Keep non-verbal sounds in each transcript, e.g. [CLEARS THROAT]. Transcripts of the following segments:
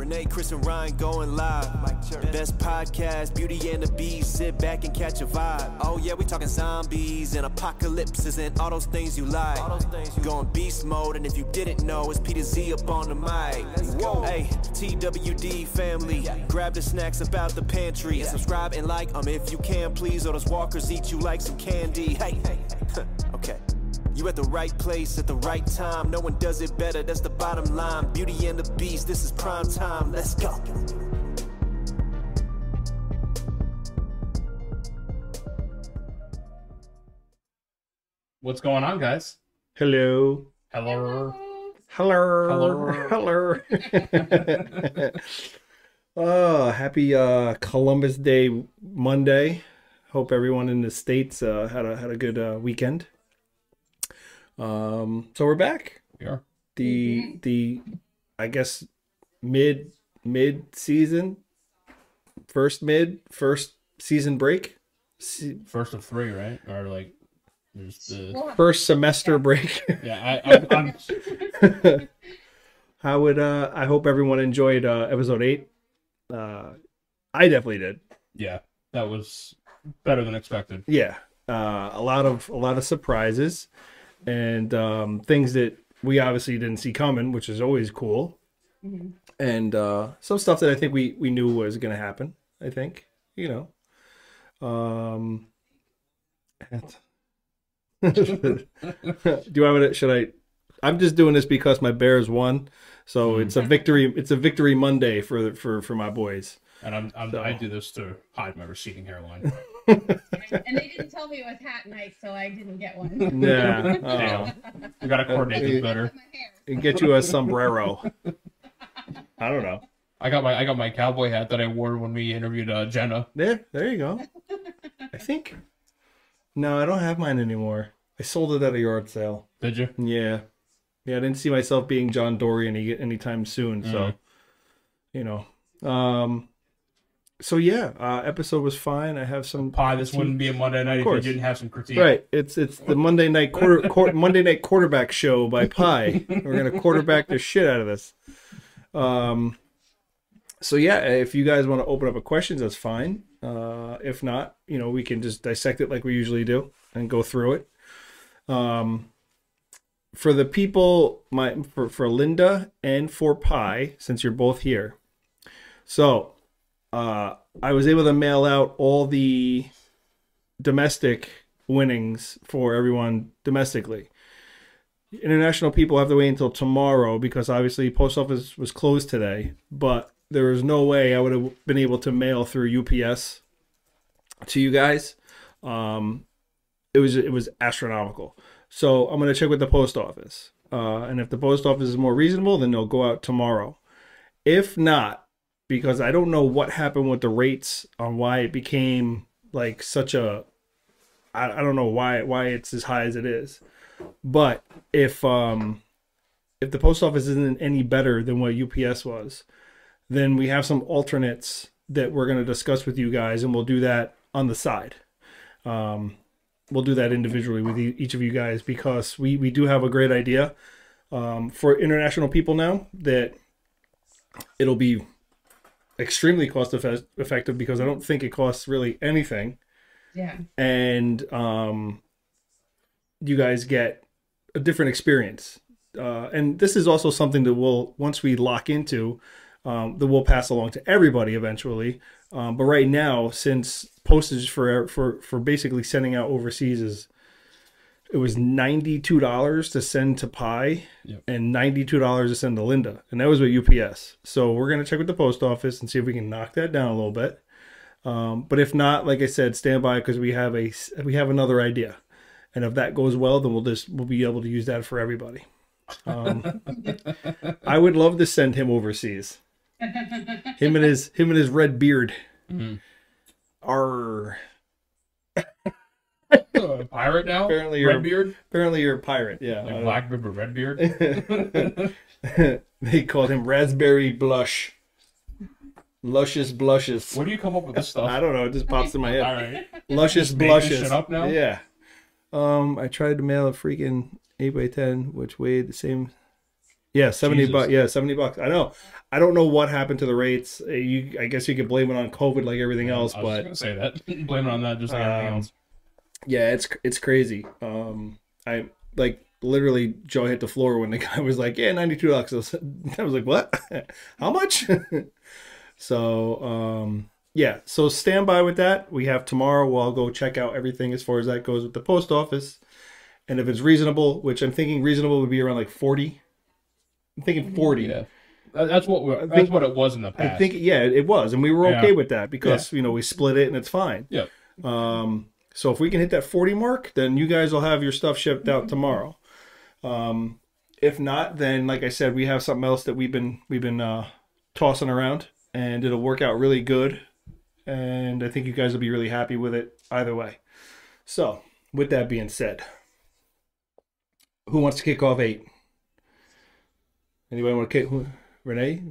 Renee, Chris, and Ryan going live. Best podcast, Beauty and the Beast. Sit back and catch a vibe. Oh yeah, we talking zombies and apocalypses and all those things you like. Going beast mode, and if you didn't know, it's Peter Z up on the mic. Whoa, hey, TWD family, grab the snacks about the pantry and subscribe and like um if you can, please. Or those walkers eat you like some candy. Hey, [LAUGHS] okay. You at the right place at the right time. No one does it better, that's the bottom line. Beauty and the Beast, this is prime time. Let's go. What's going on, guys? Hello. Hello. Hello. Hello. Hello. [LAUGHS] oh, happy uh, Columbus Day Monday. Hope everyone in the states uh, had a had a good uh, weekend. Um, so we're back. We are. The the I guess mid mid season, first mid first season break, Se- First of three, right? Or like, there's the first semester break. [LAUGHS] yeah. I, I'm, I'm [LAUGHS] How would uh I hope everyone enjoyed uh episode 8. Uh I definitely did. yeah. That was better than expected. Yeah. Uh a lot of a lot of surprises and um things that we obviously didn't see coming, which is always cool. And uh some stuff that I think we we knew was going to happen, I think, you know. Um [LAUGHS] Do you want me to should I I'm just doing this because my Bears won. So it's a victory it's a victory Monday for for for my boys. And I'm, I'm So- I do this to hide my receding hairline. [LAUGHS] [LAUGHS] and they didn't tell me it was hat night, so I didn't get one. Yeah. Damn. We gotta coordinate this better. And get you a sombrero. [LAUGHS] I don't know. I got my I got my cowboy hat that I wore when we interviewed uh, Jenna. There, there you go. [LAUGHS] I think. No, I don't have mine anymore. I sold it at a yard sale. Did you? Yeah, yeah. I didn't see myself being John Dory any anytime soon. So, Mhm. you know. Um. So yeah, uh, episode was fine. I have some Pie. This wouldn't be a Monday night if you didn't have some critique. Right. It's it's the Monday night quarter, quar [LAUGHS] Monday night quarterback show by Pie. We're gonna quarterback the shit out of this. Um. So yeah, if you guys want to open up a questions, that's fine. Uh, if not, you know, we can just dissect it like we usually do and go through it. Um. For the people, my for for Linda and for Pi, since you're both here. So, uh, I was able to mail out all the domestic winnings for everyone domestically. International people have to wait until tomorrow because obviously post office was closed today, but there was no way I would have been able to mail through UPS to you guys. Um, it was it was astronomical. So I'm gonna check with the post office, uh, and if the post office is more reasonable, then they'll go out tomorrow. If not, because I don't know what happened with the rates on why it became like such a I, I don't know why why it's as high as it is. But if um if the post office isn't any better than what UPS was, then we have some alternates that we're going to discuss with you guys and we'll do that on the side. Um we'll do that individually with each of you guys because we we do have a great idea um for international people now that it'll be extremely cost effe- effective because I don't think it costs really anything Yeah. and um, you guys get a different experience. Uh, and this is also something that we'll once we lock into, um, that we'll pass along to everybody eventually. Um, but right now, since postage for for for basically sending out overseas is it was ninety two dollars to send to Pi Yep. and ninety two dollars to send to Linda, and that was with UPS. So we're gonna check with the post office and see if we can knock that down a little bit. Um, but if not, like I said, stand by because we have a we have another idea, and if that goes well, then we'll just we'll be able to use that for everybody. Um, [LAUGHS] I would love to send him overseas. [LAUGHS] Him and his him and his red beard. Mhm. Uh, pirate now. Apparently you're- Redbeard. apparently you're a pirate. Yeah, Like I Blackbeard but Redbeard. [LAUGHS] they called him Raspberry Blush. Luscious blushes. Where do you come up with this stuff? I don't know. It just pops in my head. All right. luscious blushes. up now? Yeah. Um, I tried to mail a freaking eight by ten, which weighed the same. Yeah, seventy bucks. Yeah, seventy bucks. I know. I don't know what happened to the rates. Uh, You, I guess you could blame it on COVID, like everything else. I was But gonna say that. [LAUGHS] Blame it on that, just like everything Um, else. Yeah, it's it's crazy. Um, I like literally Joe hit the floor when the [LAUGHS] guy was like, "Yeah, ninety two bucks." [LAUGHS] I was, I was like, "What? [LAUGHS] How much?" so um, yeah, so stand by with that. We have tomorrow. We'll I'll go check out everything as far as that goes with the post office, and if it's reasonable, which I'm thinking reasonable would be around like forty. I'm thinking forty. Yeah, that's what we're, think- that's what it was in the past. I think yeah, it was, and we were Yeah. okay with that because you know we split it and it's fine. yeah, Um, so if we can hit that 40 mark, then you guys will have your stuff shipped out tomorrow. Um, if not, then like I said, we have something else that we've been we've been uh, tossing around, and it'll work out really good. And I think you guys will be really happy with it either way. So, with that being said, who wants to kick off eight? Anybody want to kick? who- Renee,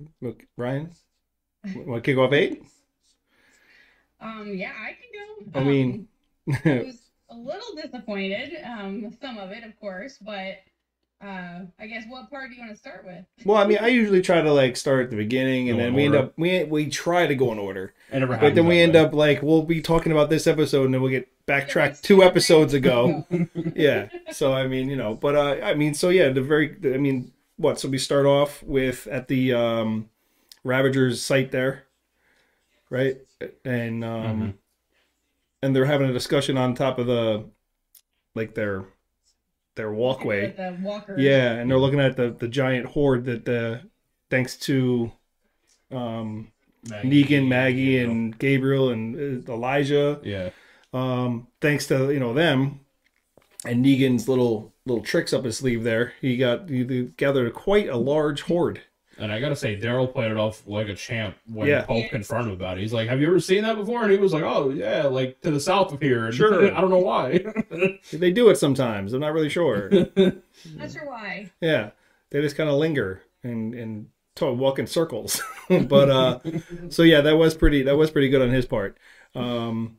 Ryan, [LAUGHS] want to kick off eight? Um, yeah, I can go. I mean, Um, [LAUGHS] I was a little disappointed. Um, some of it, of course, but uh, I guess what part do you want to start with? Well, I mean, I usually try to like start at the beginning, and Go then in we end up we we try to go in order, it but then we end way. up like we'll be talking about this episode, and then we'll get backtracked It's two episodes ago. [LAUGHS] [LAUGHS] yeah, so I mean, you know, but uh, I mean, so yeah, the very, I mean, what? So we start off with at the um, Ravagers site there, right? And um, Mhm. And they're having a discussion on top of the like their their walkway. The walker. Yeah, and they're looking at the the giant horde that the thanks to um Negan, Maggie, and Gabriel and uh, Elijah. yeah, Um, thanks to you know them and Negan's little little tricks up his sleeve there, he got he, he gathered quite a large horde. And I gotta say, Daryl played it off like a champ when Yeah. Pope confronted him about it. He's like, "Have you ever seen that before?" And he was like, "Oh yeah, like to the south of here." And Sure. I don't know why. [LAUGHS] They do it sometimes. I'm not really sure. [LAUGHS] Not sure why. yeah, they just kind of linger and and to- walk in circles. [LAUGHS] but uh, so yeah, that was pretty. That was pretty good on his part. Um,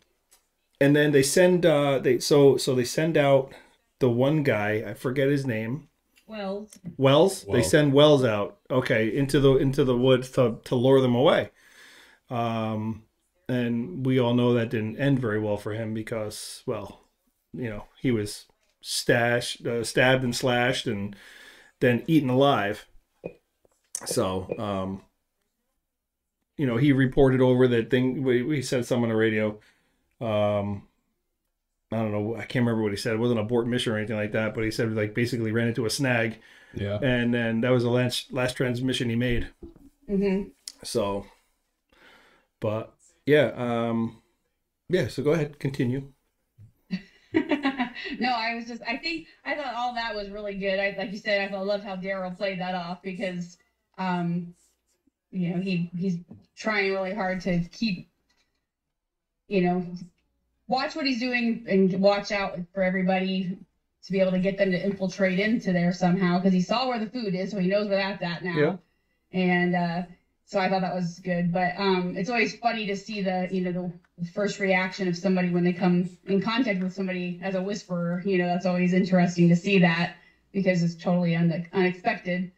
and then they send uh, they so so they send out the one guy. I forget his name. Well, Wells. They send Wells out. Okay, into the into the woods to to lure them away. Um, and we all know that didn't end very well for him because, well, you know, he was stashed, uh, stabbed and slashed, and then eaten alive. So, um, you know, he reported over that thing. We, we said something on the radio. Um, I don't know. I can't remember what he said. It wasn't a abort mission or anything like that, but he said like basically ran into a snag, yeah, and then that was the last last transmission he made. hmm So, but yeah, um, yeah. So go ahead, continue. [LAUGHS] no, I was just. I think I thought all that was really good. I like you said. I thought loved how Daryl played that off because, um, you know, he he's trying really hard to keep, you know, watch what he's doing and watch out for everybody to be able to get them to infiltrate into there somehow because he saw where the food is, so he knows where that's at now. Yeah. And uh, so I thought that was good. But um, it's always funny to see the you know the first reaction of somebody when they come in contact with somebody as a whisperer. You know, that's always interesting to see that because it's totally un- unexpected.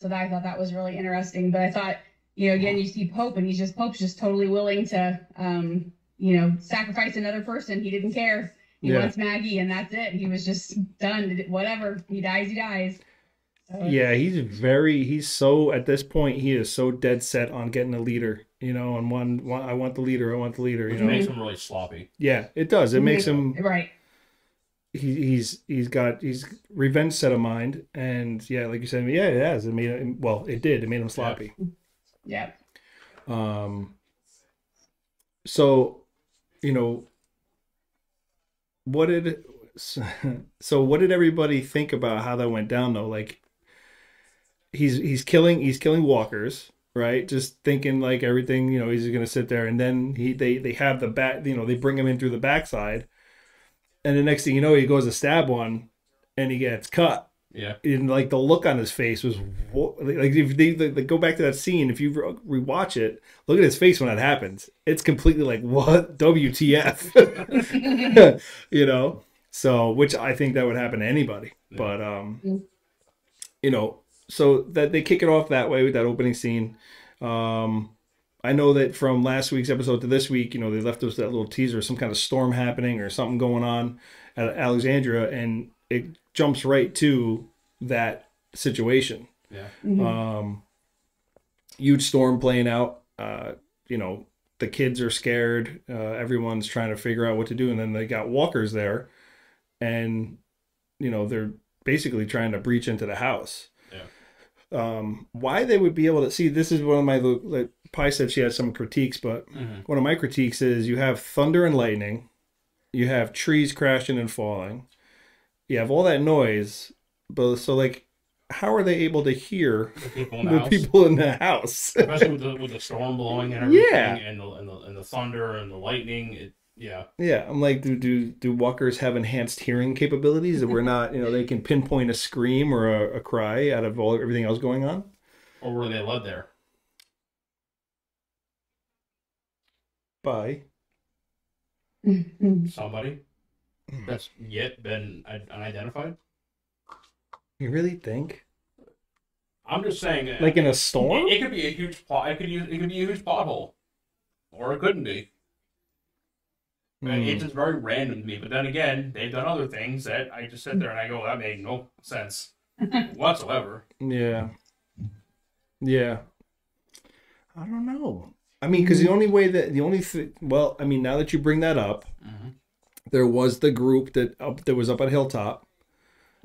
So that, I thought that was really interesting. But I thought, you know, again, you see Pope and he's just Pope's just totally willing to, um, you know, sacrifice another person. He didn't care. He Yeah. wants Maggie and that's it. He was just done. Whatever. He dies, he dies. So, Yeah, he's very. He's so at this point. He is so dead set on getting a leader. You know, and one, one I want the leader. I want the leader. which You know. makes him really sloppy. Yeah, it does. It makes him. Right. He, he's he's got he's revenge set of mind, and yeah, like you said, yeah, it has. It made him. Well, it did. It made him sloppy. Yeah. Um, so, you know, what did so what did everybody think about how that went down though? Like, he's he's killing he's killing walkers, right? Just thinking like everything, you know, he's gonna sit there, and then he they they have the back, you know, they bring him in through the backside, and the next thing you know, he goes to stab one, and he gets cut Yeah, and like the look on his face was like if they, they, they go back to that scene if you re- rewatch it look at his face when that happens. It's completely like what? [LAUGHS] Wtf [LAUGHS] you know? So which i think that would happen to anybody. But um Mm. you know so that they kick it off that way with that opening scene. Um, I know that from last week's episode to this week, you know, they left us that little teaser, some kind of storm happening or something going on at Alexandria, and it jumps right to that situation. Yeah. Um, huge storm playing out. Uh, you know, the kids are scared. Uh, everyone's trying to figure out what to do, and then they got walkers there, and you know they're basically trying to breach into the house. Um, why they would be able to see this is one of my like Pi said she had some critiques, but Mhm. one of my critiques is you have thunder and lightning, you have trees crashing and falling, you have all that noise, but so like, how are they able to hear The people in [LAUGHS] the the house. people in the house? Especially with the, with the storm blowing and everything, Yeah. and, the, and, the, and the thunder and the lightning. It, yeah. yeah, I'm like, do do do walkers have enhanced hearing capabilities that we're not? You know, they can pinpoint a scream or a, a cry out of all everything else going on. Or were they led there? Bye. Mm-hmm. Somebody that's yet been unidentified? You really think? I'm just saying. Like in a storm? it could be a huge pot. It could use. It could be a huge pothole, or it couldn't be. And Hmm. It's just very random to me. But then again, they've done other things that I just sit there and I go, that made no sense [LAUGHS] whatsoever. Yeah. Yeah. I don't know. I mean, because the only way that the only th- well, I mean, now that you bring that up, Mhm. There was the group that up that was up at Hilltop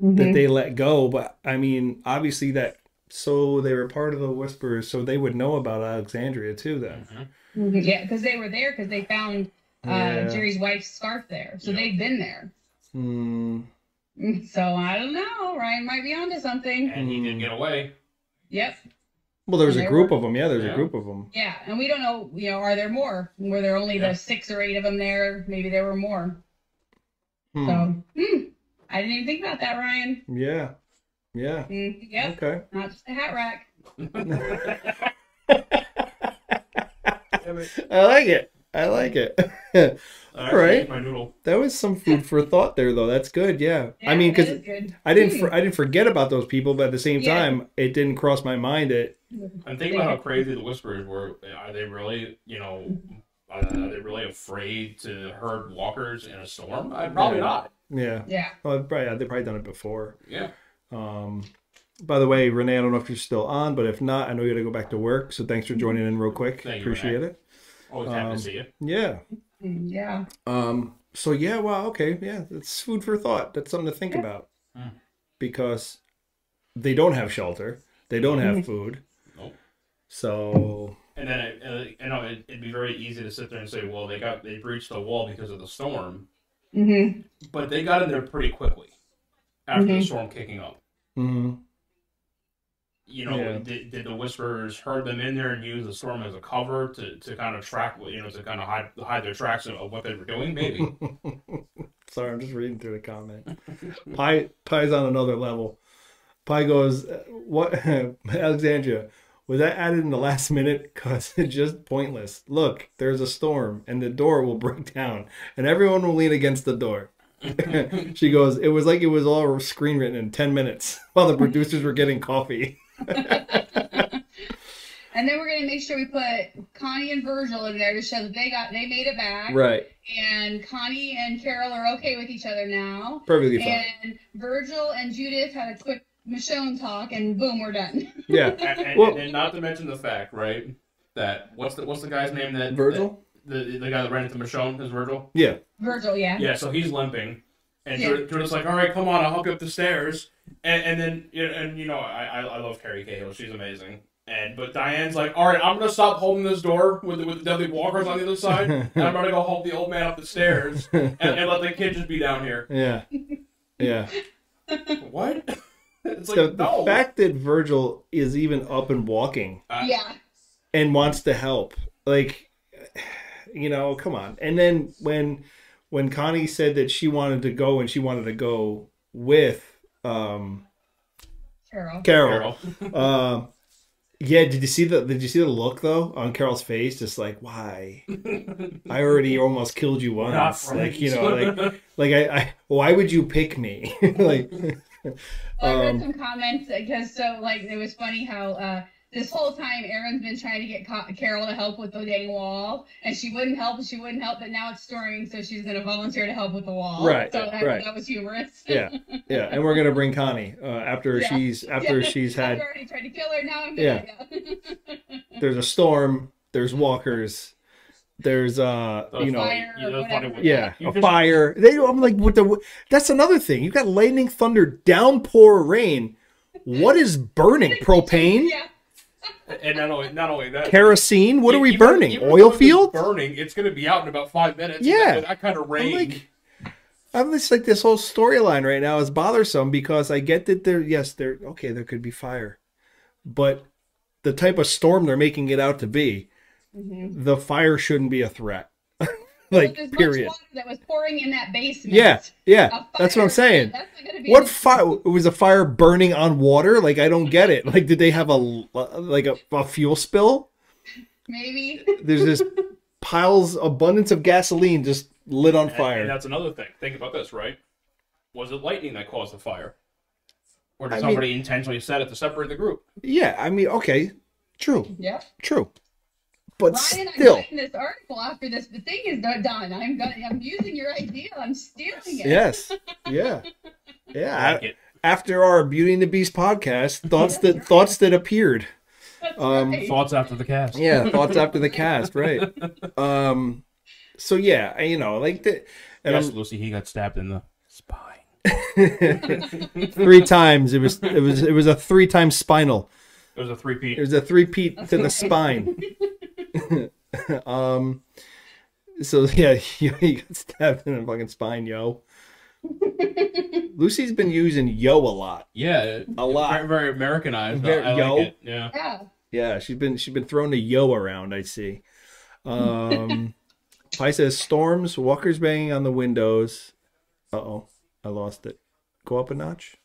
Mm-hmm. that they let go, but I mean, obviously that so they were part of the Whisperers, so they would know about Alexandria too. Then, Mhm. Mhm. Yeah, because they were there because they found uh, Yeah. Jerry's wife's scarf there, so Yeah. they've been there. Hmm. Mm, So I don't know. Ryan might be onto something. And he Hmm. did get away. Yep. well, there's And a group were- of them. Yeah, there's a group of them. Yeah, and we don't know. You know, are there more? Were there only Yeah. the six or eight of them there? Maybe there were more. Hmm. So hmm, I didn't even think about that, Ryan. Yeah. Yeah. Mm, yep, Okay. not just a hat rack. [LAUGHS] I like it. I like it. [LAUGHS] All right. My noodle. That was some food for thought there, though. That's good. Yeah. Yeah, I mean, because. I didn't, Hmm. for, I didn't forget about those people, but at the same Yeah. time, it didn't cross my mind that And think about how crazy the Whisperers were. Are they really, you know, are they really afraid to herd walkers in a storm? Uh, probably Yeah. not. yeah, Yeah. well, probably they've probably done it before. Yeah. Um, by the way, Renee, I don't know if you're still on, but if not, I know you got to go back to work. So thanks for joining in real quick. Thank you, Appreciate Renee. it. Always happy Um, to see you. Yeah. Mm, Yeah. Um. So yeah. Wow. Okay. Yeah. It's food for thought. That's something to think Yeah. about Hmm. because they don't have shelter. They don't have Mhm. food. Nope. So And then, it, uh, you know, it, it'd be very easy to sit there and say, well, they got they breached the wall because of the storm, Mm-hmm. but they got in there pretty quickly after the Mhm. storm kicking up. mhm. You know, Yeah. did, did the Whisperers herd them in there and use the storm as a cover to, to kind of track, you know, to kind of hide hide their tracks of, of what they were doing? Maybe. [LAUGHS] Sorry, I'm just reading through the comment. Pi Pi's on another level. Pie goes, "What, [LAUGHS] Alexandria? Was that added in the last [LAUGHS] minute? Cause it's just pointless. Look, there's a storm, and the door will [LAUGHS] break down, and everyone will lean against the door." [LAUGHS] she goes, "It was like it was all screen written in ten minutes while the producers were getting coffee." And then we're gonna make sure we put Connie and Virgil in there to show that they got they made it back. Right, And Connie and Carol are okay with each other now. perfectly fine. And Virgil and Judith had a quick Michonne talk, and boom, we're done. [LAUGHS] Yeah, and, and, Well- and not to mention the fact, right, that what's the what's the guy's name that Virgil. that- the the guy that ran into Michonne is Virgil. Yeah, Virgil, yeah. Yeah, so he's limping, and Yeah. Jordan's like, "All right, come on, I'll help you up the stairs." And, and then, and you know, I, I I love Kerry Cahill; she's amazing. And but Diane's like, "All right, I'm gonna stop holding this door with the, with the deadly walkers on the other side, [LAUGHS] and I'm gonna go help the old man up the stairs, and, and let the kid just be down here." yeah, yeah. What? [LAUGHS] it's like the, the no. fact that Virgil is even up and walking Uh, Yeah. and wants to help, like, you know, come on. And then when when Connie said that she wanted to go and she wanted to go with um Carol. Carol, Carol. uh, [LAUGHS] yeah. Did you see the Did you see the look though on Carol's face? Just like, why? [LAUGHS] I already almost killed you Not once. Like you know, like [LAUGHS] like I, I why would you pick me? like. I read Um, some comments because so like it was funny how uh this whole time, Aaron's been trying to get Ca- Carol to help with the dang wall, and she wouldn't help. She wouldn't help, but now it's storming, so she's going to volunteer to help with the wall. Right, So that, right. that was humorous. [LAUGHS] Yeah, yeah, and we're gonna bring Connie uh, after Yeah. she's after [LAUGHS] she's had. I've already tried to kill her. Now I'm gonna. Yeah. [LAUGHS] There's a storm. There's walkers. There's uh, Those you know, Fire you know, funny yeah, a just- fire. They, I'm like, what the? That's another thing. you've got lightning, thunder, downpour, rain. What is burning? [LAUGHS] Propane, yeah. And not only not only that, kerosene. What are we even- burning? even Oil field? Burning. It's going to be out in about five minutes. Yeah. That, that kind of I'm rain. like, I'm just like this whole storyline right now is bothersome because I get that there, yes, there, okay, there could be fire, but the type of storm they're making it out to be, Mm-hmm. the fire shouldn't be a threat. [LAUGHS] like, There's period. water that was pouring in that basement. Yeah, yeah, that's what I'm saying. That's not gonna be What fire? It was a fire burning on water? Like I don't get it. Like did they have a uh, like a, a fuel spill? Maybe. There's this piles abundance of gasoline just lit on And- fire. And that's another thing. Think about this, right? Was it lightning that caused the fire? Or did I mean- somebody intentionally set it to separate the group? Yeah, I mean, okay, true, Yeah. true, but Ryan, I'm still, writing this article after this. The thing is not done. I'm gonna. I'm using your idea. I'm stealing it. yes, [LAUGHS] yeah, yeah. Like it. After our Beauty and the Beast podcast, [LAUGHS] thoughts that thoughts that appeared. That's Um, right. Thoughts after the cast. Yeah, [LAUGHS] thoughts after the cast, right? Um, so yeah, you know, like the, and Yes, I'm- Lucy, he got stabbed in the spine. three times. It was it was it was a three time spinal. It was a three-peat. It was a three peat to the spine. [LAUGHS] um. So yeah, [LAUGHS] he, he got stabbed in the fucking spine, yo. Lucy's been using yo a lot. Yeah, A lot. Very, very Americanized. Very- I, I yo. like it. Yeah. yeah. Yeah, she's been she's been throwing the yo around. I see. Um, [LAUGHS] Pi says storms, walkers banging on the windows. Uh oh, I lost it. Go up a notch.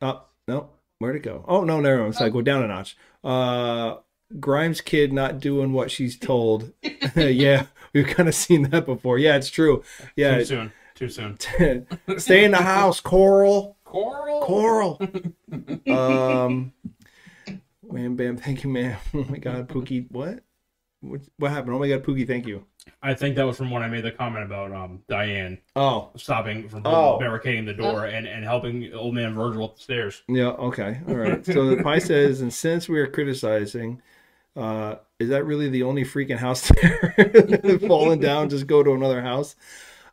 Oh no, where'd it go? Oh no, never mind. So I go down a notch. Uh, Grimes kid not doing what she's told. [LAUGHS] yeah, we've kind of seen that before. Yeah, it's true. Yeah. Too soon. Too soon. [LAUGHS] stay in the house, Coral. Coral. Coral. [LAUGHS] um, wham bam, thank you, ma'am. Oh my God, Pookie, what? What, what happened? Oh my God, Pookie, thank you. I think that was from when I made the comment about um Diane Oh, stopping from Oh. barricading the door and, and helping old man Virgil up the stairs. yeah, okay, all right. So the pie says, and since we are criticizing, uh, is that really the only freaking house [LAUGHS] there? [LAUGHS] Falling down, just go to another house.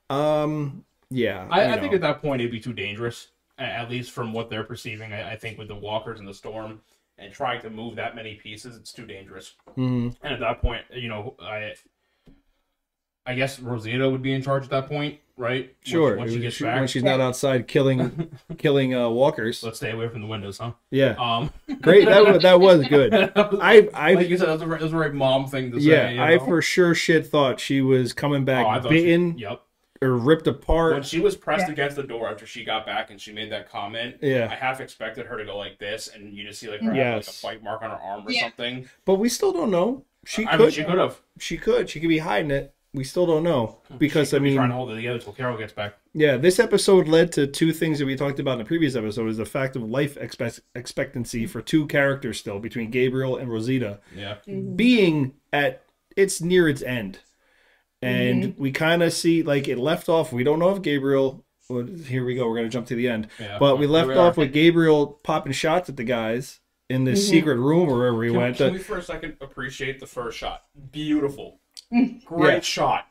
Um, yeah, I, I think at that point it'd be too dangerous, at least from what they're perceiving. I, I think with the walkers and the storm and trying to move that many pieces, it's too dangerous. Mhm. And at that point, you know, I, I guess Rosita would be in charge at that point, right? Once- Sure. Once, she gets She- back, when she's not outside killing, [LAUGHS] killing uh, walkers. let's stay away from the windows, huh? Yeah, Um, [LAUGHS] great. That wa- that was good. [LAUGHS] I I like you said, that's a, very- that's a very mom thing to say. Yeah, you I know? for sure shit thought she was coming Oh, back I thought she- yep. or ripped apart. When she was pressed Yeah. against the door after she got back and she made that comment, Yeah. I half expected her to go like this, and you just see like her have Yes. like a bite mark on her arm or Yeah. something. But we still don't know. She I could. mean, she could have. she could. She could be hiding it. We still don't know oh, because She I mean, be trying to mean, hold it together until Carol gets back. yeah, this episode led to two things that we talked about in the previous episode: is the fact of life expect- expectancy for two characters still between Gabriel and Rosita Yeah. Mm-hmm. being at it's near its end, and mm-hmm. we kind of see like it left off. We don't know if Gabriel. Well, here we go. We're gonna jump to the end. Yeah. But we left we off with Gabriel popping shots at the guys in this mm-hmm. secret room or wherever he Can, went. can we for a second appreciate the first shot? Beautiful. Mm. Great Yeah. shot.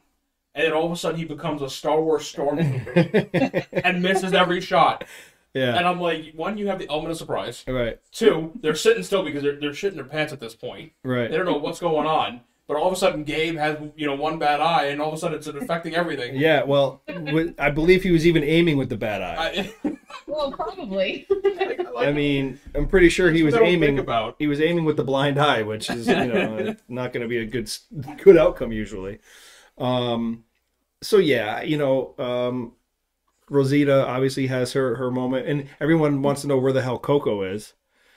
And then all of a sudden he becomes a Star Wars stormtrooper [LAUGHS] and misses every shot. yeah. And I'm like, one, you have the element of surprise. Right. Two, they're sitting still because they're, they're shitting their pants at this point. Right. They don't know what's going on. But all of a sudden Gabe has, you know, one bad eye and all of a sudden it's affecting everything. [LAUGHS] Yeah. Well, with, I believe he was even aiming with the bad eye. I, Well, probably. [LAUGHS] I mean, I'm pretty sure he was That's what I don't aiming. about. He was aiming with the blind eye, which is you know [LAUGHS] not going to be a good good outcome usually. Um, so yeah, you know, um, Rosita obviously has her her moment, and everyone wants to know where the hell Coco is.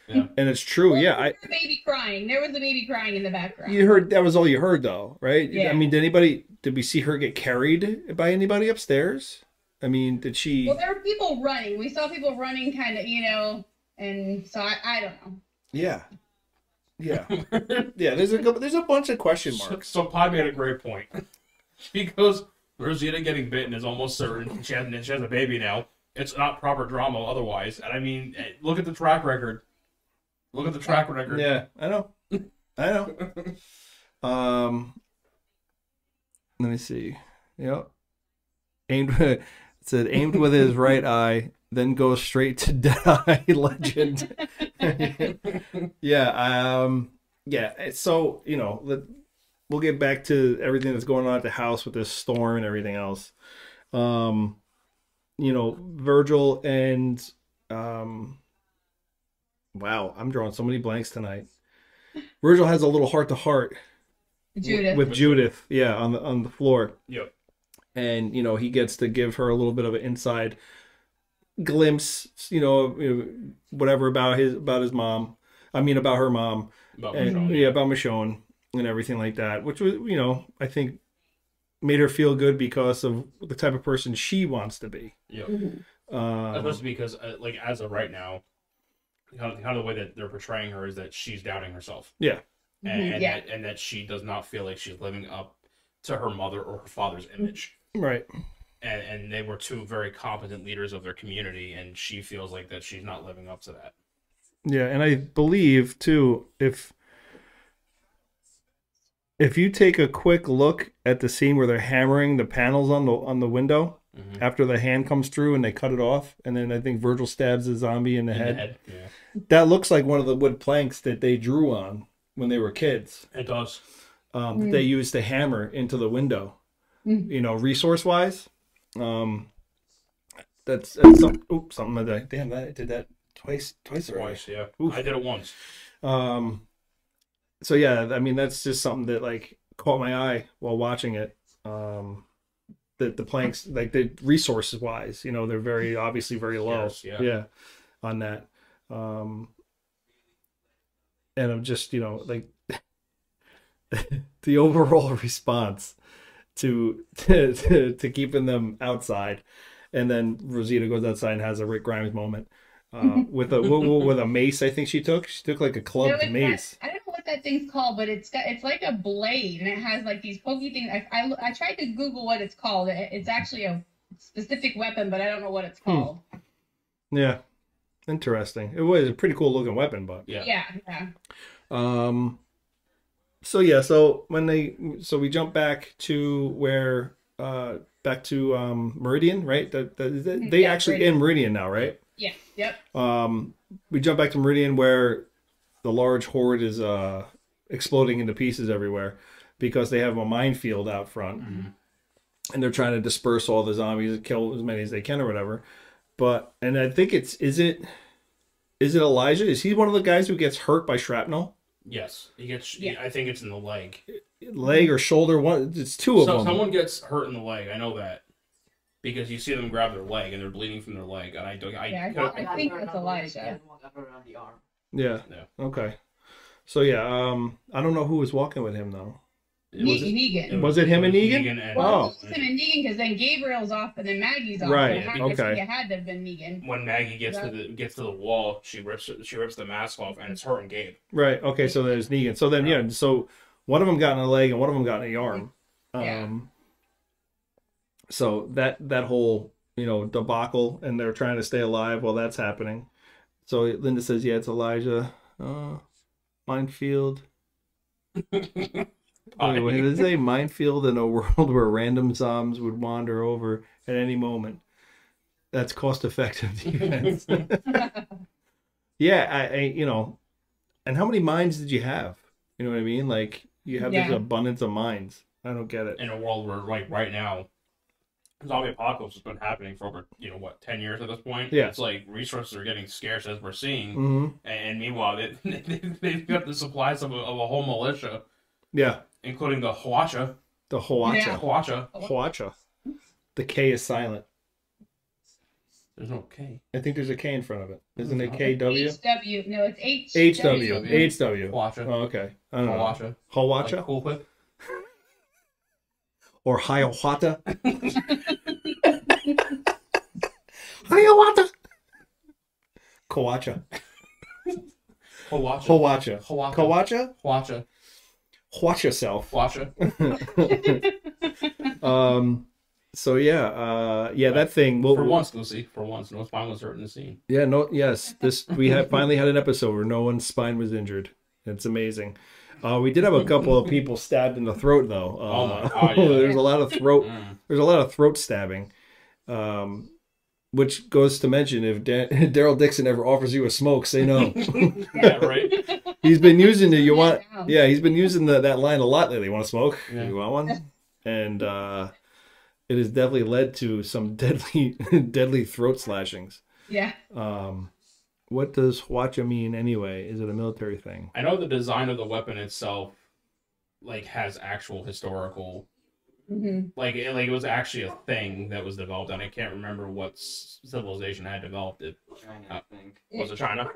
Yeah. And it's true. Yeah, I There was a baby crying. There was a baby crying in the background. you heard that was all you heard though, right? Yeah. I mean, did anybody did we see her get carried by anybody upstairs? I mean, did she? Well, there were people running. We saw people running, kind of, you know, and so I, I don't know. Yeah. Yeah. yeah. There's a there's a bunch of question marks. so Pi made a great point. [LAUGHS] She goes, Rosita getting bitten is almost certain. She has, she has a baby now. It's not proper drama otherwise. And I mean, eh, look at the track record. Look at the track record. Yeah, I know. [LAUGHS] I know. Um, let me see. Yep. Aimed. [LAUGHS] It said aimed with his right [LAUGHS] eye, then goes straight to dead eye. Legend. yeah. Um. Yeah. So you know, let, we'll get back to everything that's going on at the house with this storm and everything else. Um, you know, Virgil and um. Wow, I'm drawing so many blanks tonight. Virgil has a little heart to heart Judith. with Judith, yeah, on the on the floor, Yep. and you know he gets to give her a little bit of an inside glimpse, you know, you know, whatever about his about his mom. I mean, about her mom, About and Michonne. yeah, about Michonne and everything like that, which was, you know, I think made her feel good because of the type of person she wants to be. Yep. Um, Especially because, uh, like, as of right now, kind of, kind of the way that they're portraying her is that she's doubting herself. yeah, And, Mhm, and, yeah. that, and that she does not feel like she's living up to her mother or her father's image. right. And, and they were two very competent leaders of their community, and she feels like that she's not living up to that. Yeah, and I believe too if if you take a quick look at the scene where they're hammering the panels on the on the window Mhm. after the hand comes through and they cut it off, and then I think Virgil stabs the zombie in the In the head. head. Yeah. That looks like one of the wood planks that they drew on when they were kids. It does. Um, that they used to hammer into the window. Mm. You know, resource wise, um, that's, that's some, oops, something like that. Damn, that I did that twice, twice already. Twice, yeah. Oof. I did it once. Um, so yeah, I mean that's just something that like caught my eye while watching it. Um, that the planks, like the resources wise, you know, they're very [LAUGHS] obviously very low. Scarce, yeah. on that. Um, and I'm just you know like [LAUGHS] the overall [LAUGHS] response to to, to to keeping them outside, and then Rosita goes outside and has a Rick Grimes moment. Uh, with a with, with a mace, I think she took. She took like a No, clubbed it's mace. That, I don't know what that thing's called, but it's got it's like a blade, and it has like these pokey things. I, I, I tried to Google what it's called. It, it's actually a specific weapon, but I don't know what it's called. Yeah, interesting. It was a pretty cool looking weapon, but Yeah. Yeah, yeah. Um. So yeah, so when they, so we jump back to where, uh, back to um Meridian, right? That the, the, they Yeah, actually Meridian. in Meridian now, right? Yeah. Yep. Um, we jump back to Meridian where the large horde is uh exploding into pieces everywhere because they have a minefield out front, and they're trying to disperse all the zombies and kill as many as they can or whatever. But and I think it's is it is it Elijah? Is he one of the guys who gets hurt by shrapnel? Yes. He gets. Yeah. I think it's in the leg. leg or shoulder. One, it's two of So, them. someone gets hurt in the leg. I know that because you see them grab their leg and they're bleeding from their leg. And I don't. I, Yeah, I could- thought- I think it's Elijah. And one got hurt on the arm. Yeah. Yeah. Okay. So yeah, um, I don't know who was walking with him though. it was, Ne- Negan. Was it him and Negan? and, Well, Oh. it was him and Negan because then Gabriel's off and then Maggie's off. Right, So it okay. It had to have been Negan. when Maggie gets to the gets to the wall, she rips she rips the mask off, and it's her and Gabe. Right. Okay. So there's Negan. So then yeah. So one of them got in the leg and one of them got in the arm. Yeah. Um. So that that whole you know debacle and they're trying to stay alive while that's happening. So Linda says, "Yeah, it's Elijah." Uh, minefield. Wait, what did it say? Minefield in a world where random zombies would wander over at any moment. That's cost effective [LAUGHS] defense. [LAUGHS] yeah, I, I, you know, and how many mines did you have? You know what I mean? Like you have this abundance of mines. I don't get it. in a world where like right now zombie apocalypse has been happening for over you know what 10 years at this point Yeah. it's like resources are getting scarce as we're seeing hmm and, and meanwhile [LAUGHS] they, they've got the supplies of a, of a whole militia Yeah, including the Hwacha the Hwacha. Yeah. Hwacha Hwacha. The K is silent. there's no K I think there's a K in front of it. Isn't it. KW? HW. No, it's H. HW. HW. Hwacha Oh, okay. I don't know. Hwacha Hwacha like cool whip or Hiawatha. [LAUGHS] Hiawatha. Kawacha. Hawacha. Hawacha. Hawacha. Kawacha? Hawacha. Watch yourself. Hawacha. [LAUGHS] Um. So yeah, uh, yeah, that thing. Well, For once, Lucy. For once, no spine was hurt in the scene. Yeah, no, yes. This we had finally had an episode where no one's spine was injured. It's amazing. Uh, we did have a couple of people stabbed in the throat though. Uh, Oh my- oh, yeah. [LAUGHS] there's a lot of throat. Mm. There's a lot of throat stabbing. Um, which goes to mention if [LAUGHS] Daryl Dixon ever offers you a smoke, say no. [LAUGHS] Yeah, right. he's been using the you want. Yeah. Yeah, he's been using the, that line a lot lately. Want to smoke? Yeah. You want one? And uh, it has definitely led to some deadly, deadly throat slashings. Yeah. Um, what does Hwacha mean anyway? Is it a military thing? I know the design of the weapon itself, like, has actual historical, hmm like, it, like it was actually a thing that was developed, and I can't remember what civilization had developed it. China, Uh, I think. Was it China?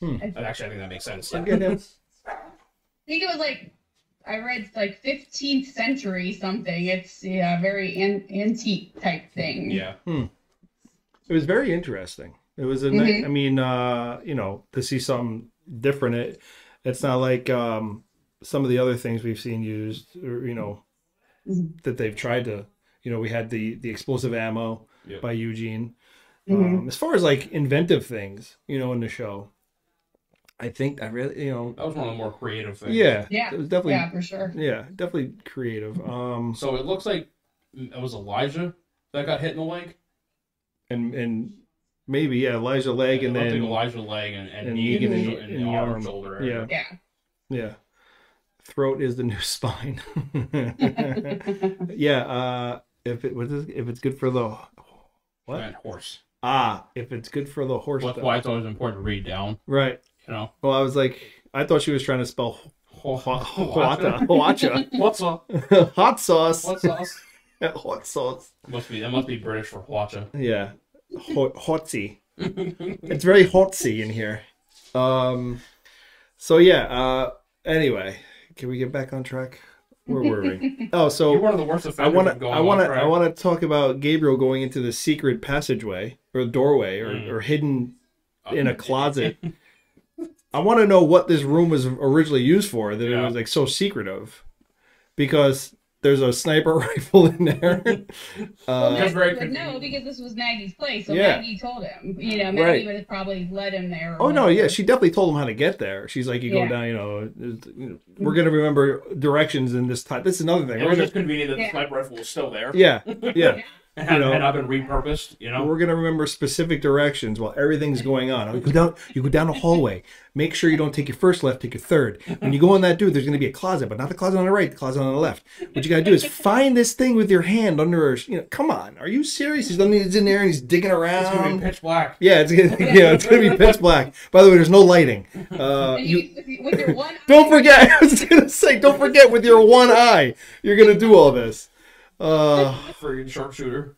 Hmm. But Actually, I think that makes sense. Look at him. I think it was like I read like 15th century something. It's yeah, very an- antique type thing. Yeah. It was very interesting. It was a Mhm. nice, I mean, uh, you know, to see something different. It, it's not like um, some of the other things we've seen used, or you know, Mhm. that they've tried to. You know, we had the the explosive ammo Yep. by Eugene. Mhm. Um, as far as like inventive things, you know, in the show, I think I really, you know, That was one of the more creative things. yeah, Yeah. it was definitely, Yeah, yeah, for sure. Yeah, definitely creative. Um, So it looks like it was Elijah that got hit in the leg. and and maybe yeah, Elijah leg, It and then like Elijah leg and, and, and knee Negan and, in- the- and the the arm, arm. shoulder. area. yeah, Yeah. yeah. Throat is the new spine. yeah. Uh, if it was, if it's good for the what? And horse. Ah, if it's good for the horse. That's why it's always important to read down. Right. You know. Well, I was like, I thought she was trying to spell Hwacha. Hwata. Hwacha. What's hot sauce. Hot sauce? hot sauce. Must be that must be British for Hwacha. Yeah. Hot, hotsy. it's very hotsy in here. Um. So yeah. Uh. Anyway, can we get back on track? Where were we? [LAUGHS] Oh, so You're one of the worst I want to. I want to. I want to talk about Gabriel going into the secret passageway or doorway or, Mm. or hidden in a closet. I want to know what this room was originally used for. That it was like so secretive, because there's a sniper [LAUGHS] rifle in there. Well, uh, That's Maggie very would know because this was Maggie's place, so Yeah. Maggie told him. You know, Maggie Right. would have probably led him there. or oh no, yeah, she definitely told him how to get there. She's like, you go Yeah. down, you know, it's- you know, we're gonna remember directions in this time. This is another thing. It We're was gonna, just convenient that the Yeah. sniper rifle was still there. yeah, yeah. [LAUGHS] And, you know. and I've been repurposed. You know. We're gonna remember specific directions while everything's going on. You go down, you go down the hallway. Make sure you don't take your first left, take your third. When you go in that dude, there's gonna be a closet, but not the closet on the right, the closet on the left. What you gotta do is find this thing with your hand under. her- You know, come on, are you serious? He's, done- in there and he's digging around. It's gonna be pitch black. Yeah, it's gonna, [LAUGHS] yeah, it's gonna be pitch black. By the way, there's no lighting. Uh, you you, with, with your one [LAUGHS] don't forget. [LAUGHS] I was gonna say, don't forget with your one eye, you're gonna do all this. Uh, for sharpshooter.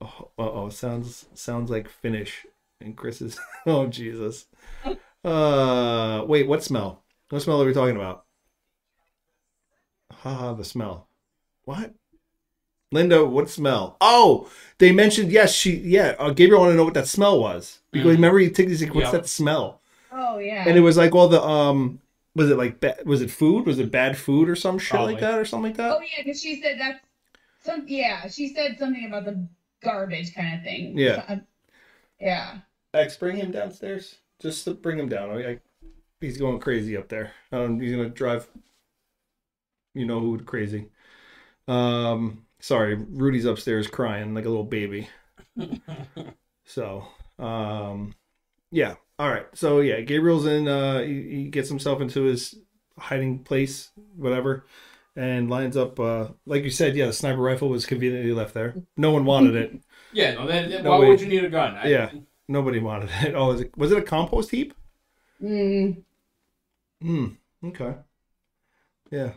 Uh oh, sounds sounds like Finnish. And Chris is [LAUGHS] oh Jesus. Uh wait, what smell? What smell are we talking about? Haha, the smell. What? Linda, what smell? Oh, they mentioned yes, she yeah. Uh, Gabriel wanted to know what that smell was because Mhm. remember he took these like, what's Yeah. that smell? Oh yeah. And it was like all the um, was it like ba- was it food? Was it bad food or some shit Probably. like that or something like that? Oh yeah, because she said that's some. Yeah, she said something about the garbage kind of thing. Yeah. So, uh, yeah. X, bring him downstairs. Just to bring him down. I, I, he's going crazy up there. Um, he's gonna drive. You know who crazy? Um, sorry, Rudy's upstairs crying like a little baby. [LAUGHS] so, um, yeah. All right. So yeah, Gabriel's in. Uh, he, he gets himself into his hiding place, whatever, and lines up. Uh, like you said, yeah, the sniper rifle was conveniently left there. No one wanted it. [LAUGHS] Yeah. No. Then, then No, why wait. would you need a gun? I- Yeah. Nobody wanted it. Oh, is it, was it a compost heap? Mm. Hmm. Okay. Yeah.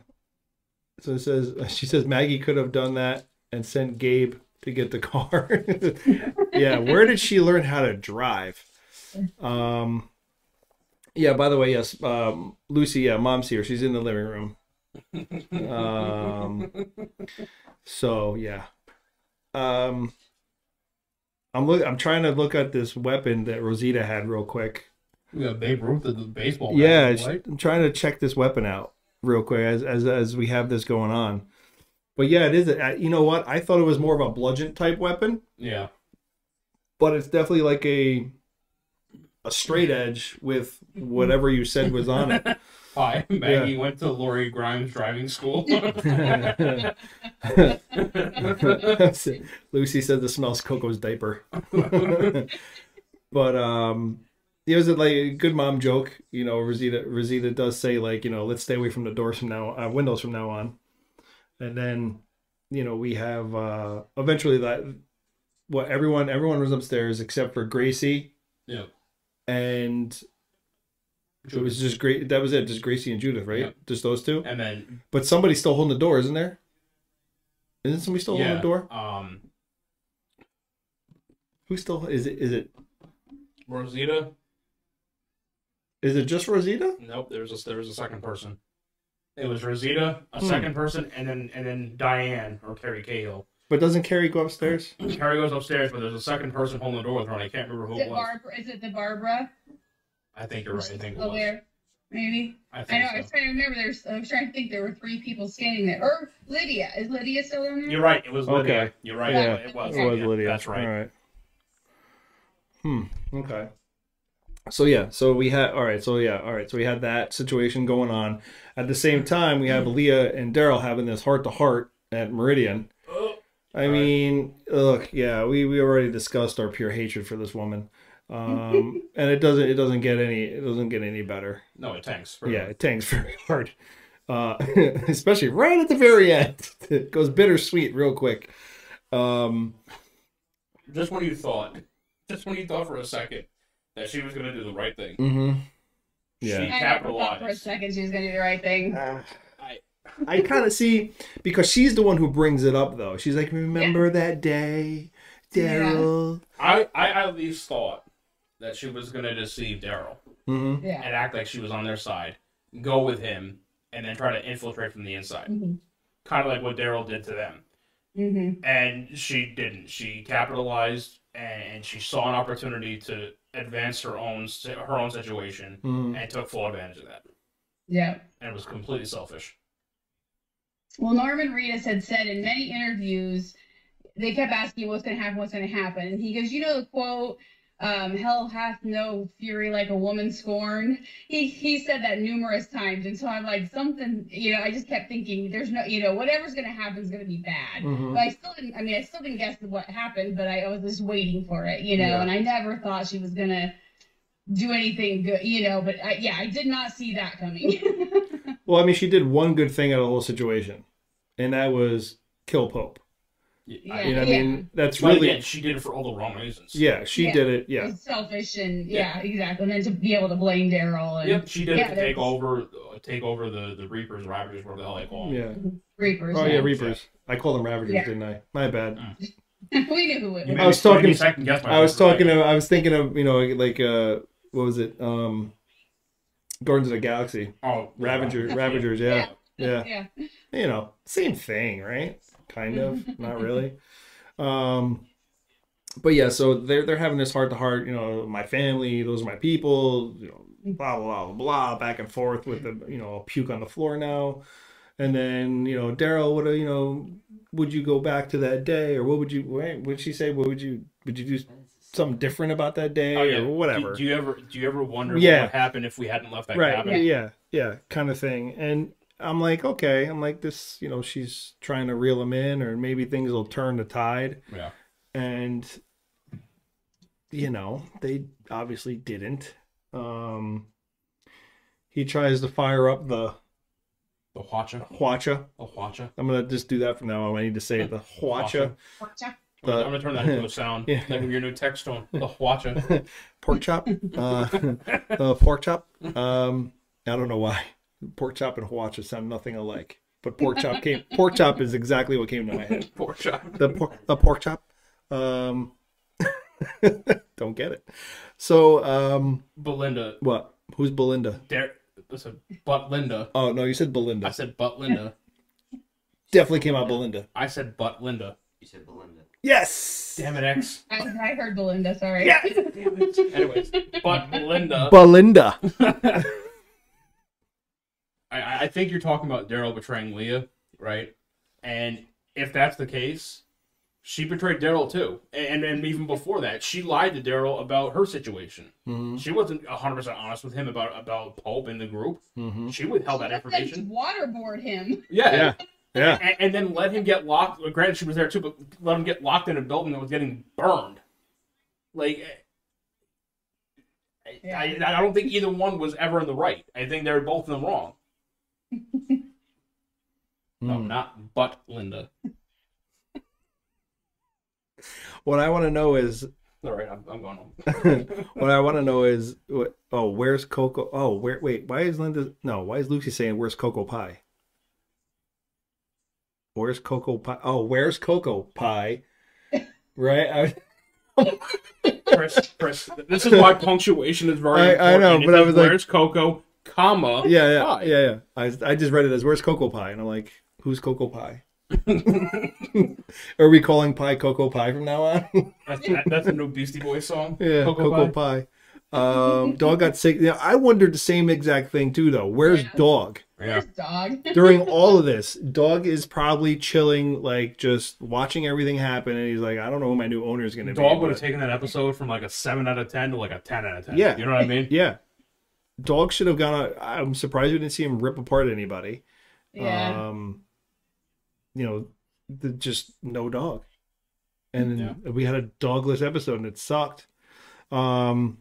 So it says [LAUGHS] she says Maggie could have done that and sent Gabe to get the car. [LAUGHS] yeah. Where did she learn how to drive? Um. Yeah. By the way, yes. Um. Lucy. Yeah. Mom's here. She's in the living room. Um. So yeah. Um. I'm look. I'm trying to look at this weapon that Rosita had real quick. Got Babe Ruth the baseball. Yeah, bat, right? I'm trying to check this weapon out real quick as as as we have this going on. But yeah, it is. A, you know what? I thought it was more of a bludgeon type weapon, yeah. but it's definitely like a a straight edge with whatever you said was on it. [LAUGHS] Hi, Maggie went to Lori Grimes driving school. [LAUGHS] [LAUGHS] Lucy said the smells Coco's diaper. but um it was like a good mom joke, you know. Rosita Rosita does say like, you know, let's stay away from the doors from now, uh, windows from now on, and then, you know, we have uh eventually that what everyone everyone was upstairs except for Gracie yeah. And it was just great. That was it, just Gracie and Judith, right? Yeah. Just those two. And then But somebody's still holding the door, isn't there? Isn't somebody still holding the door? Um, Who still is it? Is it Rosita. is it just Rosita? Nope. There was a, there was a second person. It was Rosita, a Hmm. second person, and then and then Diane or Kerry Cahill. But doesn't Kerry go upstairs? Kerry goes upstairs, but there's a second person holding the door with her, and I can't remember Is who it it was. Barbara? Is it the Barbara? I think you're right. I think it was. there? Maybe. I I think know. I was trying to remember. There's. I was trying to think. There were three people standing there. Or Lydia. Is Lydia still in there? You're right. It was Lydia. Okay. You're right. Yeah, It was. It was Yeah, Lydia. That's right. All right. Hmm. Okay. So yeah, so we had all right. So yeah, all right. So we had that situation going on. At the same time, we have Leah and Daryl having this heart to heart at Meridian. I All right. mean, look, yeah, we, we already discussed our pure hatred for this woman, um, [LAUGHS] and it doesn't it doesn't get any it doesn't get any better. no, it tanks. Yeah, it tanks [LAUGHS] very hard, uh, [LAUGHS] especially right at the very end. It goes bittersweet real quick. Um, Just when you thought, just when you thought for a second that she was going to do the right thing, mhm. she Yeah. I never thought for a second she was gonna do the right thing. Uh, I- I kind of see because she's the one who brings it up though. She's like, "Remember that day, Daryl?" I, I at least thought that she was going to deceive Daryl Mm-hmm. Yeah. and act like she was on their side, go with him, and then try to infiltrate from the inside, hmm kind of like what Daryl did to them. hmm And she didn't. She capitalized and she saw an opportunity to advance her own her own situation Mm-hmm. and took full advantage of that. Yeah. And it was completely selfish. Well, Norman Reedus had said in many interviews, they kept asking what's going to happen, what's going to happen. And he goes, you know the quote, um, hell hath no fury like a woman scorned. He he said that numerous times. And so I'm like, something, you know, I just kept thinking, there's no, you know, whatever's going to happen is going to be bad. Mhm. But I still didn't, I mean, I still didn't guess what happened, but I, I was just waiting for it, you know, Yeah. and I never thought she was going to do anything good, you know, but I, yeah, I did not see that coming. [LAUGHS] Well, I mean, she did one good thing out of the whole situation, and that was kill Pope. Yeah. You know, what I mean, that's But really again, she did it for all the wrong reasons. yeah. She Yeah. did it. Yeah. It's selfish and yeah, exactly. And then to be able to blame Daryl and Yep, she did Yeah, it to take there's- over, uh, take over the the Reapers, Ravagers, whatever the hell they call them. Yeah. Reapers. Oh yeah, Reapers. I called them Ravagers, Yeah. didn't I? My bad. [LAUGHS] we knew who it was. I was me- you made talking- me second guess I was talking. right? Of, I was thinking of you know like uh what was it um Guardians of the Galaxy. Oh, Ravager Ravagers yeah yeah. Yeah. you know same thing right? Kind of [LAUGHS] not really. Um but yeah so they're they're having this heart to heart you know my family those are my people you know blah blah blah blah back and forth with the you know puke on the floor now. And then you know Daryl would you know would you go back to that day or what would you what would she say? What would you would you do something different about that day Oh, yeah. or whatever Do, do you ever do you ever wonder Yeah. what would happen if we hadn't left that right cabin? yeah yeah kind of thing and i'm like okay i'm like this you know she's trying to reel him in or maybe things will turn the tide Yeah. and you know they obviously didn't um he tries to fire up the The Hwacha. Hwacha. The Hwacha. I'm gonna just do that from now on. I need to say it. The [LAUGHS] Hwacha. Gotcha. The- I'm gonna turn that into a [LAUGHS] sound. Yeah. Like your new text tone. The Hwacha. [LAUGHS] pork chop. Uh, [LAUGHS] uh, pork chop. Um, I don't know why. Pork chop and Hwacha sound nothing alike. But pork chop came. Pork chop is exactly what came to my head. Pork chop. The por- the pork chop. Um, don't get it. So um, Belinda. what? Who's Belinda? Dare. Listen, but Linda. Oh no, you said Belinda. I said but Linda. Definitely came out Belinda. I said but Linda. You said Belinda. Yes. Damn it, X. [LAUGHS] I, I heard Belinda. Sorry. Yeah. Damn [LAUGHS] it. Anyways, but Belinda, [LAUGHS] Belinda. I, I think you're talking about Daryl betraying Leah, right? And if that's the case, she betrayed Daryl too. And and even before that, she lied to Daryl about her situation. Mhm. She wasn't 100% honest with him about about Pope in the group. Mhm. She withheld that Let them information. waterboard him. Yeah. Yeah. Yeah. And, and then let him get locked. well, Granted, she was there too, but let him get locked in a building that was getting burned. Like, I, I, I don't think either one was ever in the right. I think they were both in the wrong. [LAUGHS] No, Mm. not but Linda. What I want to know is All right, I'm, I'm going home. [LAUGHS] what I want to know is what, oh, where's Coco? Oh, where? Wait, why is Linda? No, why is Lucy saying where's Coco Pie? Where's Coco Pie? Oh, where's Coco Pie? [LAUGHS] Right? I, Chris, Chris, this is why punctuation is very I- important. I know, It but I was like- where's Coco, comma, yeah, yeah, pie. yeah, yeah. I, I just read it as where's Coco Pie, and I'm like, who's Coco Pie? [LAUGHS] Are we calling pie Coco Pie from now on? That's, that, that's a new Beastie Boys song. yeah, Cocoa Coco Pie. Um, dog got sick. Yeah, I wondered the same exact thing too, though. Where's Yeah. dog? Yeah. Dog? [LAUGHS] during all of this, Dog is probably chilling, like just watching everything happen, and he's like, I don't know who my new owner is going to be. Dog would have but- taken that episode from like a 7 out of 10 to like a 10 out of 10. Yeah. You know what I mean? [LAUGHS] Yeah, Dog should have gone. I'm surprised we didn't see him rip apart anybody. Yeah. Um, you know, the, just no dog, and Yeah. we had a dogless episode, and it sucked. Um,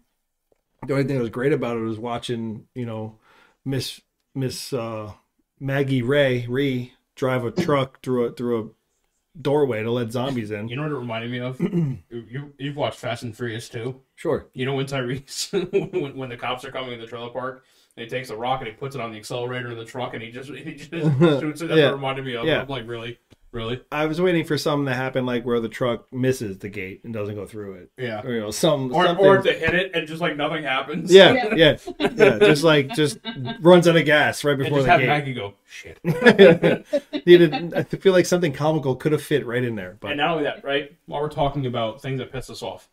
the only thing that was great about it was watching, you know, Miss Miss uh, Maggie Ray Ree drive a truck through a through a doorway to let zombies in. You know what it reminded me of? [CLEARS THROAT] you, you, you've watched Fast and Furious too. Sure. You know when Tyrese, [LAUGHS] when, when the cops are coming in the trailer park, and he takes a rock and he puts it on the accelerator of the truck and he just he just [LAUGHS] shoots it. That's Yeah. reminded me of. Yeah. I'm like, really? Really? I was waiting for something to happen, like where the truck misses the gate and doesn't go through it, Yeah. or you know, some Or, something. or to hit it and just like nothing happens. yeah, yeah, yeah, just like just runs out of gas right And before just the have gate. Maggie go, shit. [LAUGHS] Needed, I feel like something comical could have fit right in there, but And not only that, right? While we're talking about things that piss us off,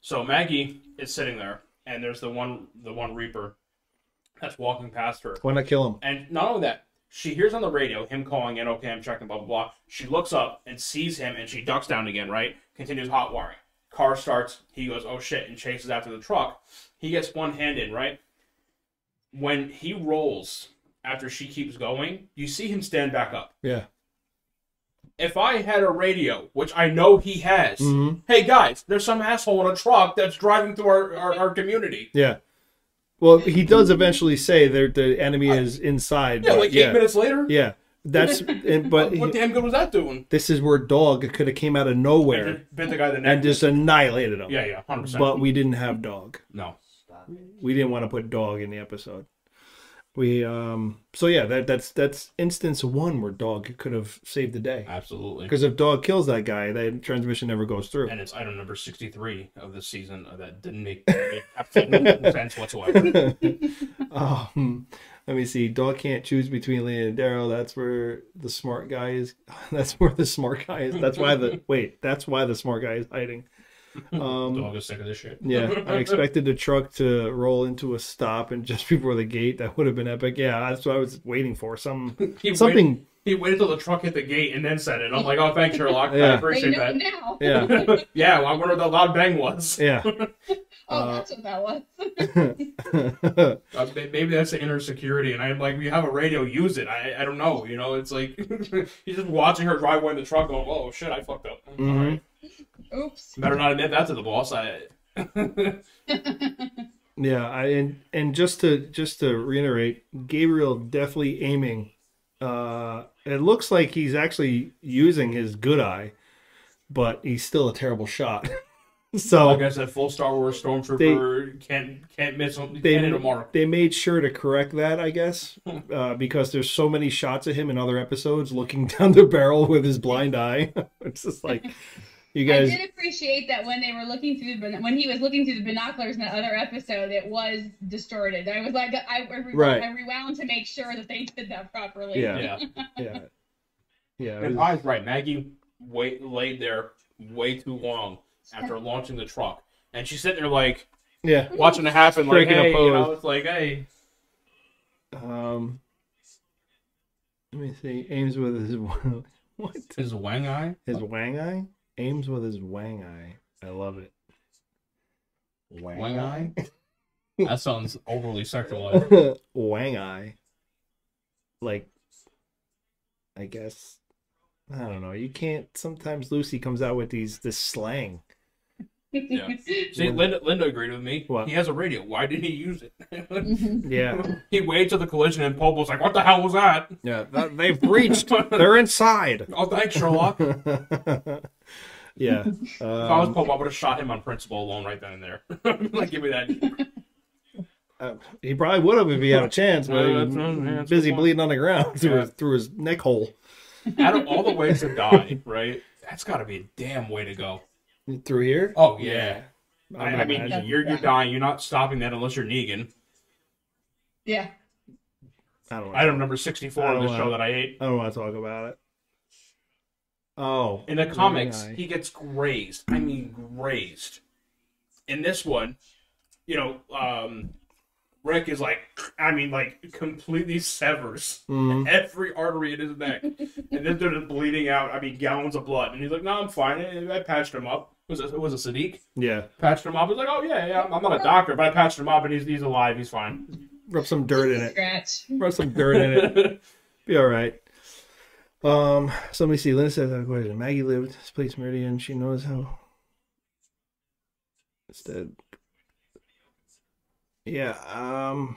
so Maggie is sitting there, and there's the one, the one Reaper that's walking past her, why not kill him? and not only that, she hears on the radio him calling in, okay, I'm checking, blah blah blah. She looks up and sees him, and she ducks down again, right? Continues hot wiring. Car starts. He goes, oh shit, and chases after the truck. He gets one hand in, right? When he rolls after she keeps going, you see him stand back up Yeah, if I had a radio, which I know he has, Mhm. hey guys, there's some asshole in a truck that's driving through our, our, our community. yeah. Well, he does eventually say that the enemy is inside. Yeah, like eight yeah, minutes later. yeah. That's [LAUGHS] and, but what damn good was that doing? this is where dog could have came out of nowhere bit the guy the neck. and just annihilated him. yeah, yeah, hundred percent. But we didn't have dog. no, we didn't want to put dog in the episode. We um so yeah that that's that's instance one where dog could have saved the day absolutely. because if dog kills that guy, that transmission never goes through. And it's item number sixty-three of the season that didn't make, [LAUGHS] make absolutely no sense whatsoever. [LAUGHS] um, let me see. Dog can't choose between Lee and Daryl. That's where the smart guy is. [LAUGHS] That's where the smart guy is. That's why the wait. That's why the smart guy is hiding. [LAUGHS] Um, Dog is sick of this shit. Yeah, I [LAUGHS] expected the truck to roll into a stop and just [LAUGHS] before the gate. That would have been epic. Yeah, that's what I was waiting for. Some He waited, something. he waited till the truck hit the gate and then said it. I'm like, oh, thanks, Sherlock. I Yeah. They appreciate know that. now. Yeah, Yeah, well, I wonder what the loud bang was. yeah. Oh, Uh, that's what that was. Uh, may- maybe that's the inner security, and I'm like, we have a radio, use it. I, I don't know, you know. It's like he's just watching her drive away in the truck, going, "Oh shit, I fucked up." All Mhm. right. Oops. Better not admit that to the boss. I [LAUGHS] Yeah, I and and just to just to reiterate, Gabriel definitely aiming. Uh, it looks like he's actually using his good eye, but he's still a terrible shot. [LAUGHS] so like I said, full Star Wars stormtrooper can't can't miss can't they hit a mark. they made sure to correct that, I guess, [LAUGHS] uh, because there's so many shots of him in other episodes looking down the barrel with his blind eye. it's just like you I did appreciate that when they were looking through the when he was looking through the binoculars in that other episode, it was distorted. I was like, I, I, re- Right. I rewound to make sure that they did that properly. Yeah. Yeah, [LAUGHS] Yeah, yeah. and was- Pi's right. Maggie wait laid there way too long after launching the truck, and she's sitting there like Yeah. watching it happen, like Breaking a hey, you know, it's like hey, Um. Let me see. Aims with his [LAUGHS] what? his wang eye. His wang eye. Aims with his wang eye. I love it. Wang wang eye. [LAUGHS] That sounds overly sexualized. [LAUGHS] wang eye. Like, I guess. I don't know. You can't. Sometimes Lucy comes out with these this slang. Yeah. [LAUGHS] See, Linda, Linda agreed with me. What? He has a radio. Why didn't he use it? Yeah. he waited till the collision, and Popo's like, "What the hell was that?" Yeah. that- they've breached. They're inside. Oh, thanks, Sherlock. Yeah. [LAUGHS] if I was Um, Popo, I would have shot him on principle alone right then and there. [LAUGHS] like, give me that. uh, he probably would have if he had a chance, but [LAUGHS] Yeah, he that's- was yeah, busy bleeding on the ground through, Yeah. his, through his neck hole. Out of all the ways to die, right? That's got to be a damn way to go. Through here? Oh yeah. I I, I mean, imagine. you're you're dying. You're not stopping that unless you're Negan. yeah. I don't know. Item number sixty-four on of the show that I ate. I don't want to talk about it. Oh. In the comics, eye. he gets grazed. I mean, grazed. In this one, you know, um, Rick is like, I mean, like completely severs Mhm. [LAUGHS] every artery in his neck, and then they're just bleeding out. I mean, gallons of blood, and he's like, "No, I'm fine. I I patched him up." Was it was it Siddiq? Yeah. Patched him up. He's like, "Oh yeah, yeah. I'm not a doctor, but I patched him up, and he's he's alive. He's fine." Rub some dirt in it. Scratch. Rub some dirt in it. [LAUGHS] Be all right. Um, so let me see. Linda says I have a question. Maggie lived this place Meridian. She knows how. Instead. Yeah. Um.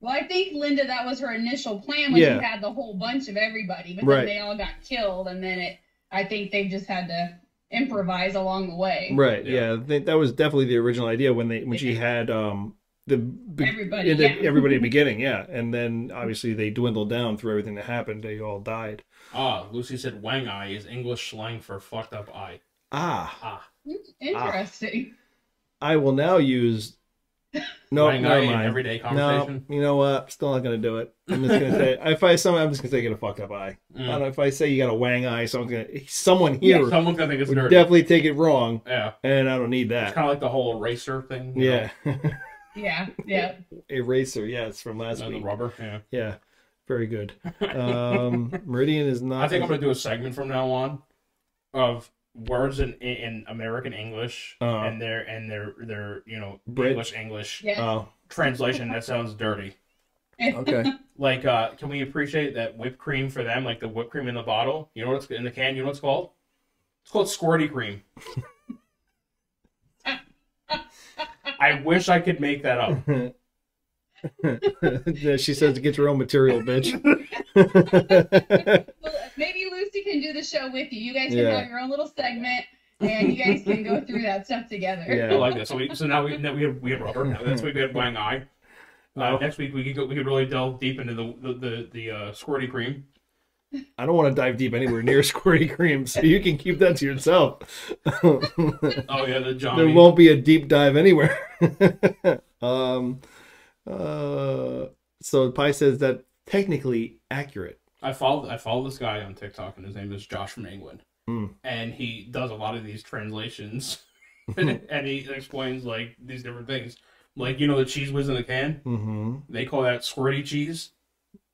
Well, I think Linda, that was her initial plan when Yeah. she had the whole bunch of everybody, but Right. then they all got killed, and then it. I think they just had to improvise along the way. Right. Yeah. Yeah. I that was definitely the original idea when they when she had um the be- Everybody, the- yeah. everybody at the [LAUGHS] beginning. Yeah, and then obviously they dwindled down through everything that happened. They all died. Ah, Lucy said, "Wang eye is English slang for fucked up eye." Ah. Ah, Interesting. I will now use. No, Wang never mind. everyday No, you know what? I'm Still not gonna do it. I'm just gonna say if I someone, I'm just gonna say get a fucked up eye. I Mm. don't know if I say you got a wang eye, someone's gonna someone here Someone's gonna think it's would dirty. definitely take it wrong, yeah, and I don't need that. it's kind of like the whole eraser thing. Yeah, Yeah, yeah. [LAUGHS] eraser. Yeah, it's from know, last and the week. rubber. Yeah. Yeah, very good. Um, Meridian is not. I think I'm gonna do a segment from now on of words in in American English Uh-huh. and their and their their you know Brit- English English Yeah. Oh, translation that sounds dirty. okay. [LAUGHS] Like, uh, can we appreciate that whipped cream for them? Like the whipped cream in the bottle. You know what's in the can? You know what it's called? It's called squirty cream. [LAUGHS] I wish I could make that up. [LAUGHS] Yeah, she says to get your own material, bitch. [LAUGHS] Well, maybe Lucy can do the show with you. You guys can Yeah. have your own little segment, and you guys can go through that stuff together. Yeah, I like that. So we so now we now we have we have rubber. Now this week we had wang eye. Uh, Oh. Next week we could go, we could really delve deep into the the the, the uh, squirty cream. I don't want to dive deep anywhere near [LAUGHS] squirty cream, so you can keep that to yourself. Oh yeah, the Johnny. there won't be a deep dive anywhere. [LAUGHS] um, uh, so Pi says that technically accurate. I follow I follow this guy on TikTok and his name is Josh from England, Hmm. and he does a lot of these translations, [LAUGHS] and he explains like these different things. Like you know the cheese whiz in the can, Mm-hmm. they call that squirty cheese.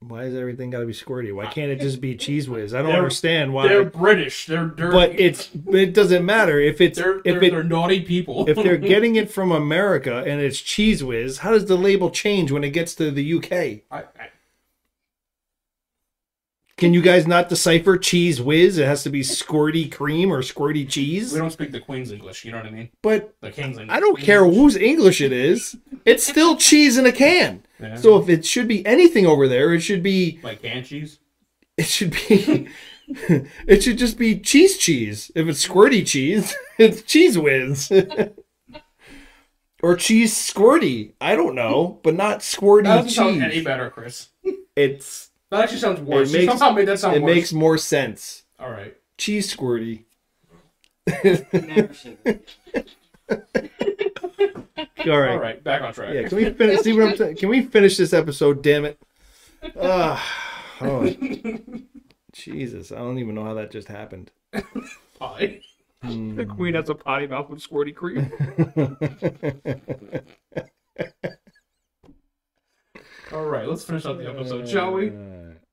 Why is everything got to be squirty? Why uh, can't it just be cheese whiz? I don't They're- understand why. They're British. They're dirty. but it's it doesn't matter if it's they're if they're, it they're naughty people. if they're [LAUGHS] getting it from America and it's cheese whiz. How does the label change when it gets to the UK? I, I, Can you guys not decipher cheese whiz? It has to be squirty cream or squirty cheese. we don't speak the Queen's English. You know what I mean? But The King's English. I don't care whose English it is. It's [LAUGHS] still cheese in a can. Yeah. So if it should be anything over there, it should be like canned cheese. it should be [LAUGHS] it should just be cheese cheese. If it's squirty cheese, [LAUGHS] it's cheese whiz. [LAUGHS] or cheese squirty. I don't know, but not squirty That doesn't sound any better, Chris. It's That actually sounds worse. It makes- somehow made that sound it worse. makes more sense. All right. Cheese squirty. Never seen it. All right. All right. Back on track. Yeah, can we finish? See what I'm saying? Can we finish this episode? Damn it! Ah, oh, Jesus, I don't even know how that just happened. Pie. The queen has a potty mouth with squirty cream. [LAUGHS] All right, let's finish up the episode, shall we?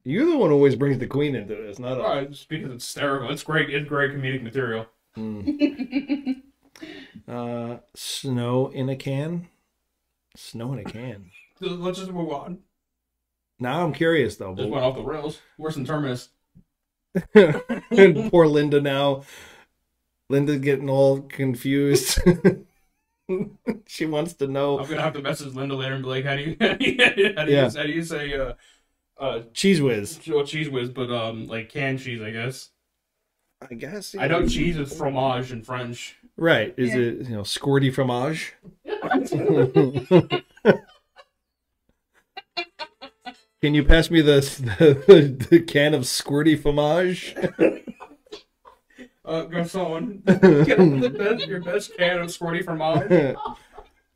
You're the one who always brings the queen into this, not All us. right, just because it's hysterical. It's great. It's great comedic material. [LAUGHS] Uh, snow in a can. Snow in a can. Let's just move on. Now I'm curious though. Just went off the rails. Worse than Terminus. but- [LAUGHS] Poor Linda now. Linda getting all confused. [LAUGHS] she wants to know. I'm gonna have to message Linda later and be like, "How do you, [LAUGHS] how do you, how do you, Yeah. how do you say uh, uh, cheese whiz. well, cheese whiz, but um, like canned cheese, I guess. I guess. I know cheese is fromage in French. Right? Is Yeah. it you know squirty fromage? [LAUGHS] Can you pass me the the, the can of squirty fromage? Uh, go someone [LAUGHS] get the best, your best can of squirty fromage.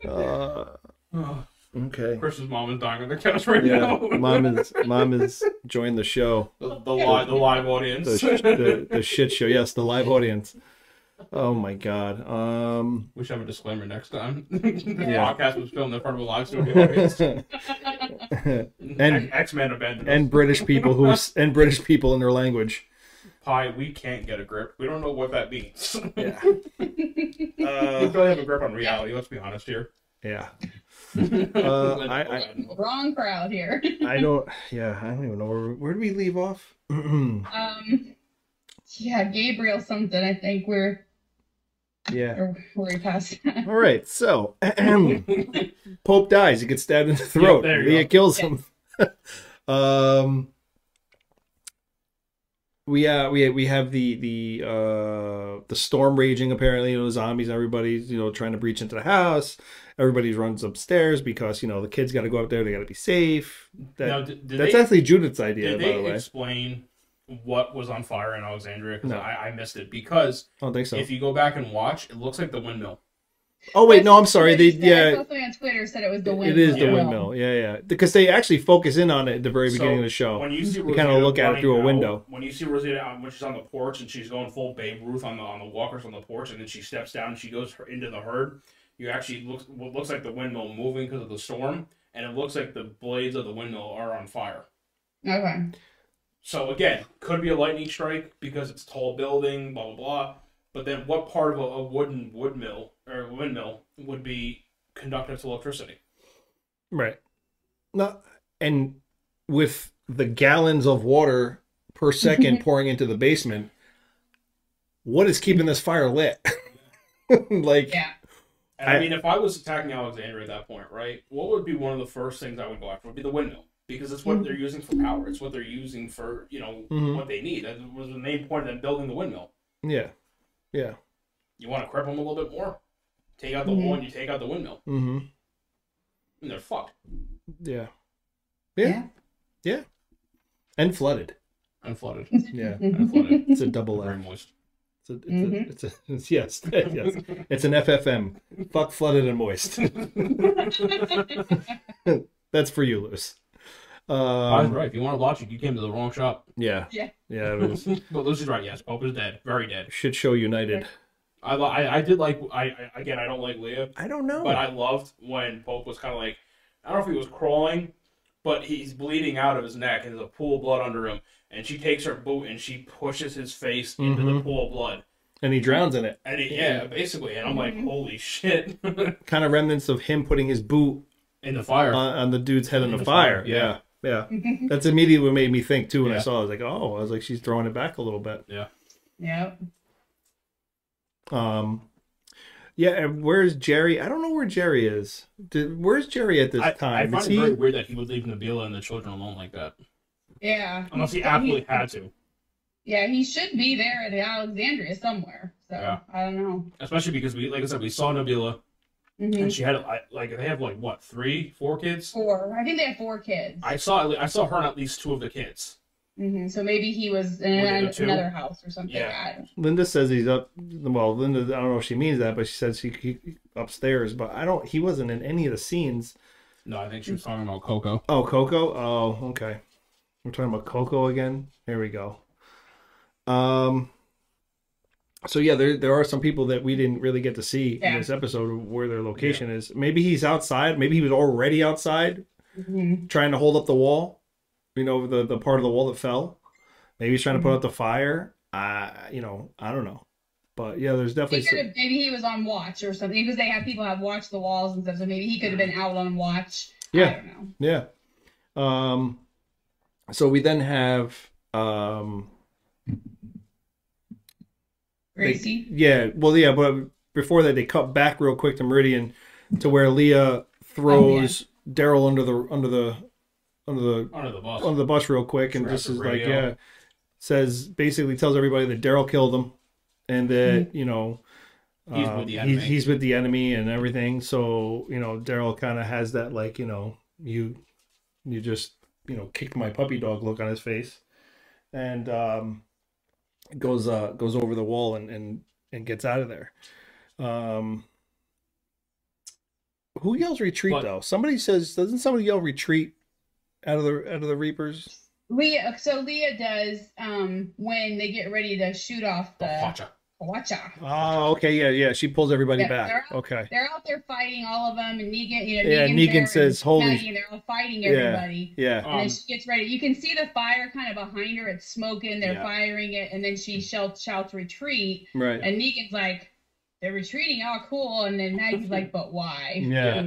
uh, [SIGHS] Oh, okay. Chris's mom is dying on the couch right Yeah, now. mom is [LAUGHS] mom is joined the show. the, the live the live audience. sh- the the shit show. Yes, the live audience. Oh my god. Um. we should have a disclaimer next time. [LAUGHS] the Yeah. podcast was filmed in front of a live studio audience. [LAUGHS] And- X Men abandoned and us. British people who and British people in their language. Hi, we can't get a grip. We don't know what that means. Yeah. we Uh, barely have a grip on reality. Let's be honest here. yeah. [LAUGHS] Uh, I- I- Wrong crowd here. I don't. Yeah, I don't even know where. Where do we leave off? [CLEARS THROAT] Um, yeah, Gabriel something. I think we're yeah. or where we passed. [LAUGHS] All right. So, [CLEARS THROAT] Pope dies. He gets stabbed in the throat. there you Leah go. kills him. [LAUGHS] um. We uh we we have the the uh the storm raging apparently you know zombies everybody's you know trying to breach into the house everybody runs upstairs because you know the kids got to go up there they got to be safe that, Now, did- did that's they- actually Judith's idea Did by the they way explain what was on fire in Alexandria? Because No. I, I missed it. Because I don't think so if you go back and watch, it looks like the windmill. oh wait no I'm sorry they Somebody yeah saw something on Twitter said it was the windmill. It is the Yeah. windmill. Yeah, yeah. Because they actually focus in on it at the very So, beginning of the show. When you see You kinda look at it running through a window. When you see Rosita out when she's on the porch and she's going full Babe Ruth on the on the walkers on the porch, and then she steps down and she goes into the herd, you actually look what looks like the windmill moving because of the storm, and it looks like the blades of the windmill are on fire. Okay. So again, could be a lightning strike because it's a tall building, blah blah blah. But then, what part of a, a wooden wood mill or windmill would be conductive to electricity? Right. No, and with the gallons of water per second [LAUGHS] pouring into the basement, what is keeping this fire lit? [LAUGHS] like, Yeah. And I, I- mean, if I was attacking Alexandria at that point, right, what would be one of the first things I would go after? Would be the windmill because it's what they're using for power. It's what they're using for you know Mhm. what they need. That was the main point of them building the windmill. yeah, yeah. You want to cripple them a little bit more, take out the Mhm. wall and you take out the windmill, Mm-hmm. and they're fucked Yeah. Yeah. Yeah. And flooded. and flooded Yeah. and flooded. It's a double Very moist. It's a, it's, Mhm. a, it's a, [LAUGHS] it's, [LAUGHS] yes, yes. It's an FFM. Fuck flooded and moist. [LAUGHS] That's for you, Luce. I was Um, right. If you want to watch it, you came to the wrong shop. yeah. Yeah. Yeah, it was but Lucy's right. Yes, Pope is dead. Very dead. Shit Show United. I, I, I did like. I, I again, I don't like Leah, I don't know. but I loved when Pope was kind of like. I don't know if he was crawling, but he's bleeding out of his neck, and there's a pool of blood under him. And she takes her boot and she pushes his face into the Mhm. pool of blood. and he drowns in it. And he, yeah, basically. And I'm like, Mhm. holy shit! [LAUGHS] Kind of remnants of him putting his boot in the fire. on, on the dude's head in In the the fire. fire, Yeah. yeah. Yeah. [LAUGHS] That's immediately what made me think too when I saw it. I was like, oh, I was like, she's throwing it back a little bit. Yeah. Yep. Um, yeah. And where's Jerry? I don't know where Jerry is. Did, where's Jerry at this I, I time? find Is it he? very weird that he would leave Nabila and the children alone like that, Yeah. unless he Yeah, absolutely had to. Yeah, he should be there at Alexandria somewhere. So Yeah. I don't know. Especially because we, like I said, we saw Nabila Mhm. and she had like they have like what three, four kids. Four. I think they have four kids. I saw I saw her and at least two of the kids. Hmm So maybe he was in Were an- another house or something. Yeah. I Linda says he's up. Well, Linda, I don't know if she means that, but she says he, he upstairs. But I don't. He wasn't in any of the scenes. No, I think she was talking about Coco. Oh, Coco. Oh, okay. We're talking about Coco again. Here we go. Um. so yeah, there there are some people that we didn't really get to see in this episode of where their location is. Maybe he's outside. Maybe he was already outside Mhm. trying to hold up the wall. You know, the the part of the wall that fell. Maybe he's trying to put out the fire. Uh, you know, I don't know. But yeah, there's definitely have, maybe he was on watch or something because they have people have watched the walls and stuff. So maybe he could have been out on watch. I Yeah. don't know. Yeah. Um so we then have um they- yeah, well yeah, but before that they cut back real quick to Meridian to where Leah throws Daryl under the under the under the Under the bus. under the bus real quick and Grab just the is like yeah says basically tells everybody that Daryl killed him and that you know He's uh, with the he's, enemy. he's with the enemy and everything so you know Daryl kind of has that like you know you you just you know kicked my puppy dog look on his face and um goes uh goes over the wall and and and gets out of there um who yells retreat What? though somebody says doesn't somebody yell retreat out of the out of the reapers Leah. So Leah does um when they get ready to shoot off the Hwacha. Hwacha. Oh, okay, yeah, yeah. She pulls everybody Yeah, back. they're out- Okay. They're out there fighting all of them, and Negan, you know, Yeah, Negan's Negan there, says, "Holy Maggie, they're all fighting everybody. Yeah. yeah. And then Um, she gets ready. You can see the fire kind of behind her. It's smoking. They're Yeah. firing it, and then she shouts, shouts retreat. Right. And Negan's like, "They're retreating. Oh, cool." And then Maggie's like, "But why?" Yeah.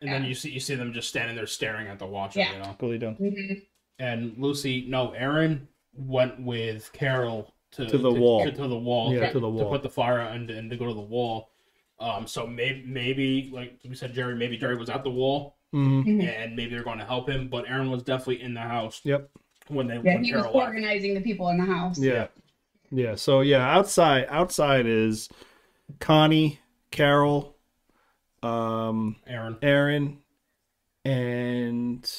And then, then you see you see them just standing there staring at the watcher, Yeah. you know. Coolly done. mhm. And Lucy, no, Aaron went with Carol to, To the wall. To, to the wall. Yeah, to, to the wall. to put the fire and, and to go to the wall. Um, so maybe maybe like we said, Jerry, maybe Jerry was at the wall hmm and maybe they're going to help him, but Aaron was definitely in the house Yep. when they Yeah, when he was Carol left. organizing the people in the house. Yeah. Yeah. So yeah, outside outside is Connie, Carol, um, Aaron. Aaron, and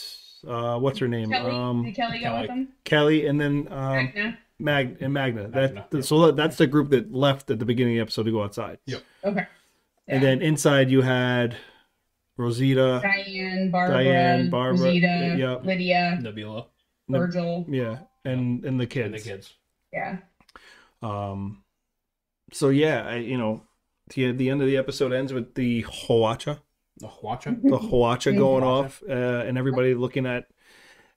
uh, what's her name? Kelly, Um, did Kelly go Kelly. with him? Kelly, and then um, Magna? Mag and Magna. Magna, That yeah. so that's the group that left at the beginning of the episode to go outside. Yep. Okay. And then inside you had Rosita. Diane, Barbara, Diane, Barbara, Rosita, yeah. Lydia, Nabila Virgil. Yeah, and and the kids. and the kids. Yeah. Um, so yeah, I, you know, the the end of the episode ends with the Hwacha, The watcher. the Hwacha going Hwacha. off, uh, and everybody looking at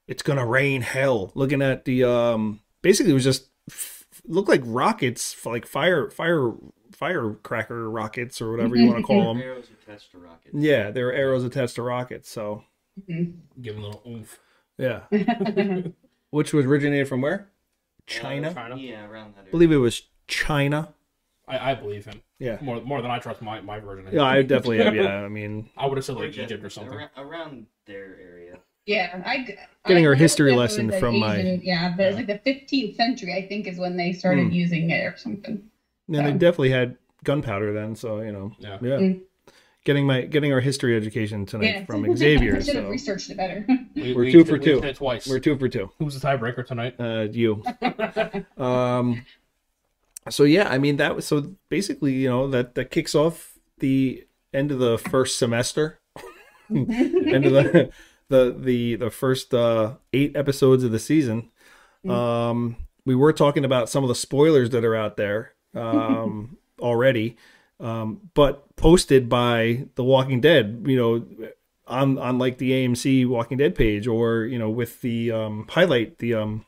it's gonna rain hell. Looking at the um, basically it was just f- looked like rockets, like fire fire firecracker rockets or whatever you want to [LAUGHS] call them. Arrows attached to rockets. Yeah, they were arrows attached to rockets. So Mhm. Give him a little oomph. yeah, [LAUGHS] which was originated from where? China. China. Yeah, around that area. I believe it was China. I, I believe him Yeah. more more than I trust my, my version. Yeah, I definitely have. Yeah, I [LAUGHS] mean, I would have said like just Egypt or something. Around, around their area. Yeah, I Getting I our history lesson was an from my- yeah, but it's like the 15th century, I think, is when they started Hmm. using it or something. and they definitely had gunpowder then. So you know, Yeah. yeah. Mm. Getting my getting our history education tonight Yeah, from [LAUGHS] Xavier. I should have so researched it better. We, We're we two each for did- we two. did twice. we're two for two. Who's the tiebreaker tonight? Uh, you. [LAUGHS] um. So yeah, I mean that was so basically you know that that kicks off the end of the first semester. [LAUGHS] end of the [LAUGHS] the the the first uh eight episodes of the season um we were talking about some of the spoilers that are out there um [LAUGHS] already um but posted by the walking dead you know on on like the amc walking dead page or you know with the um highlight the um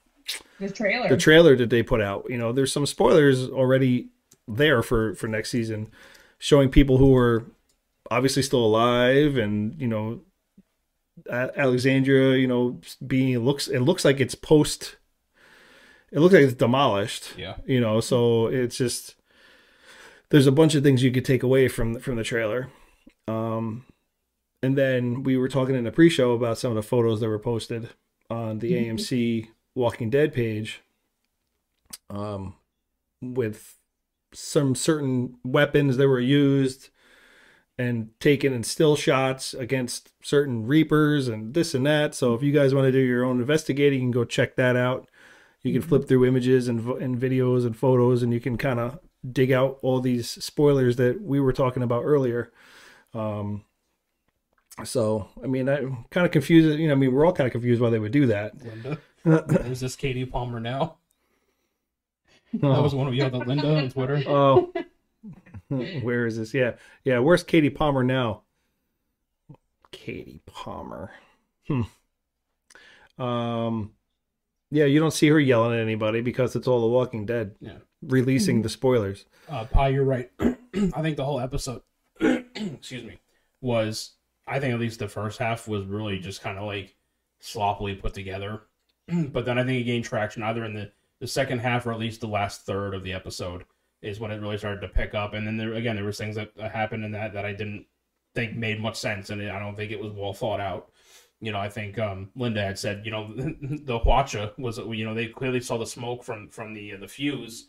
the trailer. the trailer that they put out. You know, there's some spoilers already there for for next season, showing people who are obviously still alive, and you know, A- Alexandria. You know, being it looks it looks like it's post. It looks like it's demolished. Yeah. You know, so it's just there's a bunch of things you could take away from from the trailer. Um, and then we were talking in the pre-show about some of the photos that were posted on the AMC Walking Dead page, um, with some certain weapons that were used and taken in still shots against certain reapers and this and that. So if you guys want to do your own investigating, you can go check that out. You can flip through images and and videos and photos, and you can kind of dig out all these spoilers that we were talking about earlier. Um, so I mean, I'm kind of confused. You know, I mean, we're all kind of confused why they would do that. Linda. Is this Katie Palmer now? That was one of you, the Linda on Twitter. [LAUGHS] Oh, where is this? Yeah, yeah. Where's Katie Palmer now? Katie Palmer. Hmm. Um, yeah, you don't see her yelling at anybody because it's all The Walking Dead Yeah. releasing the spoilers. Uh, Pi, you're right. [CLEARS THROAT] I think the whole episode, [CLEARS THROAT] excuse me, was I think at least the first half was really just kind of like sloppily put together. [CLEARS THROAT] but then I think it gained traction either in the the second half or at least the last third of the episode is when it really started to pick up. And then there again there was things that happened in that that I didn't think made much sense, and I don't think it was well thought out. You know, I think um, Linda had said, you know, [LAUGHS] the Hwacha was, you know, they clearly saw the smoke from from the uh, the fuse,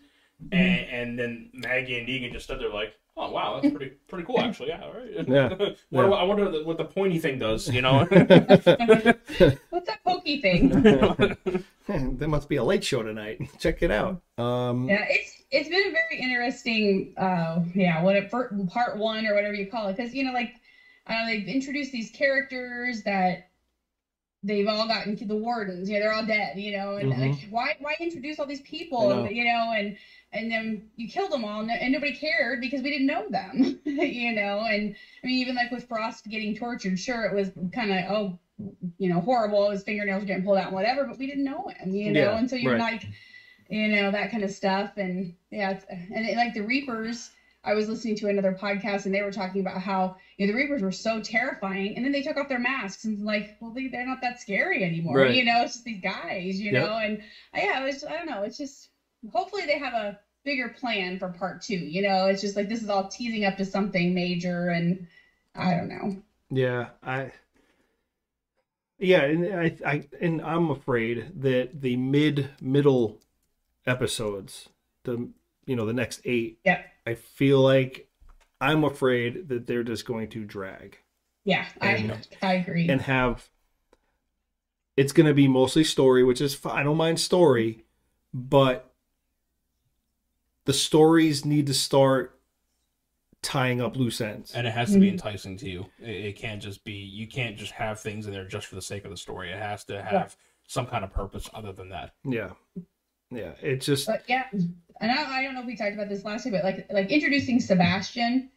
and, and then Maggie and Negan just stood there like, oh wow, that's pretty pretty cool actually. Yeah, all right. Yeah. [LAUGHS] what, Yeah. I wonder what the, what the pointy thing does. You know. [LAUGHS] [LAUGHS] What's that pokey thing? there must be a late show tonight. Check it out. Um, Yeah, it's it's been a very interesting, uh, yeah, what it, part one or whatever you call it, because you know, like, uh, they've introduced these characters that they've all gotten to the wardens, you know, they're all dead, you know, and Mhm. like, why why introduce all these people, know. you know, and and then you killed them all, and, nobody cared because we didn't know them, [LAUGHS] you know, and I mean, even like with Frost getting tortured, sure, it was kind of oh, you know, horrible, his fingernails were getting pulled out and whatever, but we didn't know him, you know, Yeah, and so you're right. like you know that kind of stuff and yeah and it, like the reapers i was listening to another podcast and they were talking about how you know the reapers were so terrifying and then they took off their masks and like well they, they're not that scary anymore Right. you know it's just these guys you Yep. know and yeah it was i don't know it's just hopefully they have a bigger plan for part two you know it's just like this is all teasing up to something major and i don't know Yeah, I. Yeah, and I, I, and I'm afraid that the mid middle episodes, the you know the next eight, yeah I feel like I'm afraid that they're just going to drag yeah And- i i agree and have. It's going to be mostly story, which is fine. I don't mind story, but the stories need to start tying up loose ends. and it has to be Mhm. enticing to you. It, it can't just be you can't just have things in there just for the sake of the story. It has to have some kind of purpose other than that. Yeah, yeah. It just But yeah, and I, I don't know if we talked about this last week, but like like introducing Sebastian.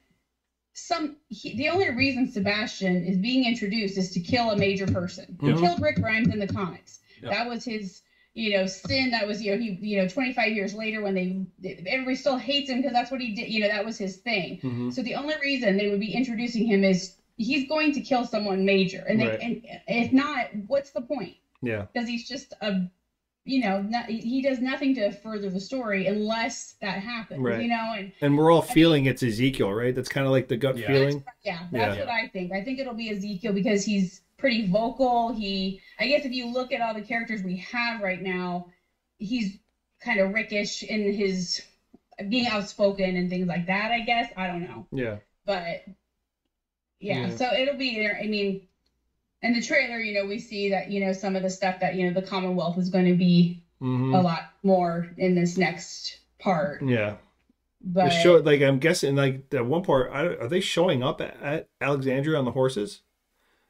Some he, the only reason Sebastian is being introduced is to kill a major person. He Mhm. killed Rick Grimes in the comics. Yep. That was his you know sin. That was you know he you know 25 years later when they everybody still hates him because that's what he did. You know that was his thing. Mhm. So the only reason they would be introducing him is he's going to kill someone major, and they Right. and if not, what's the point? yeah. because he's just a you know not, he does nothing to further the story unless that happens Right. you know and And we're all feeling it's Ezekiel, right? That's kind of like the gut Yeah. feeling. yeah that's Yeah. what i think i think it'll be ezekiel because he's pretty vocal he i guess if you look at all the characters we have right now he's kind of rickish in his being outspoken and things like that i guess i don't know Yeah. but yeah, Yeah. so it'll be. I mean, in the trailer, you know, we see that you know some of the stuff that you know the Commonwealth is going to be hmm a lot more in this next part. Yeah. But show, like I'm guessing, like at one part, I, are they showing up at, at Alexandria on the horses?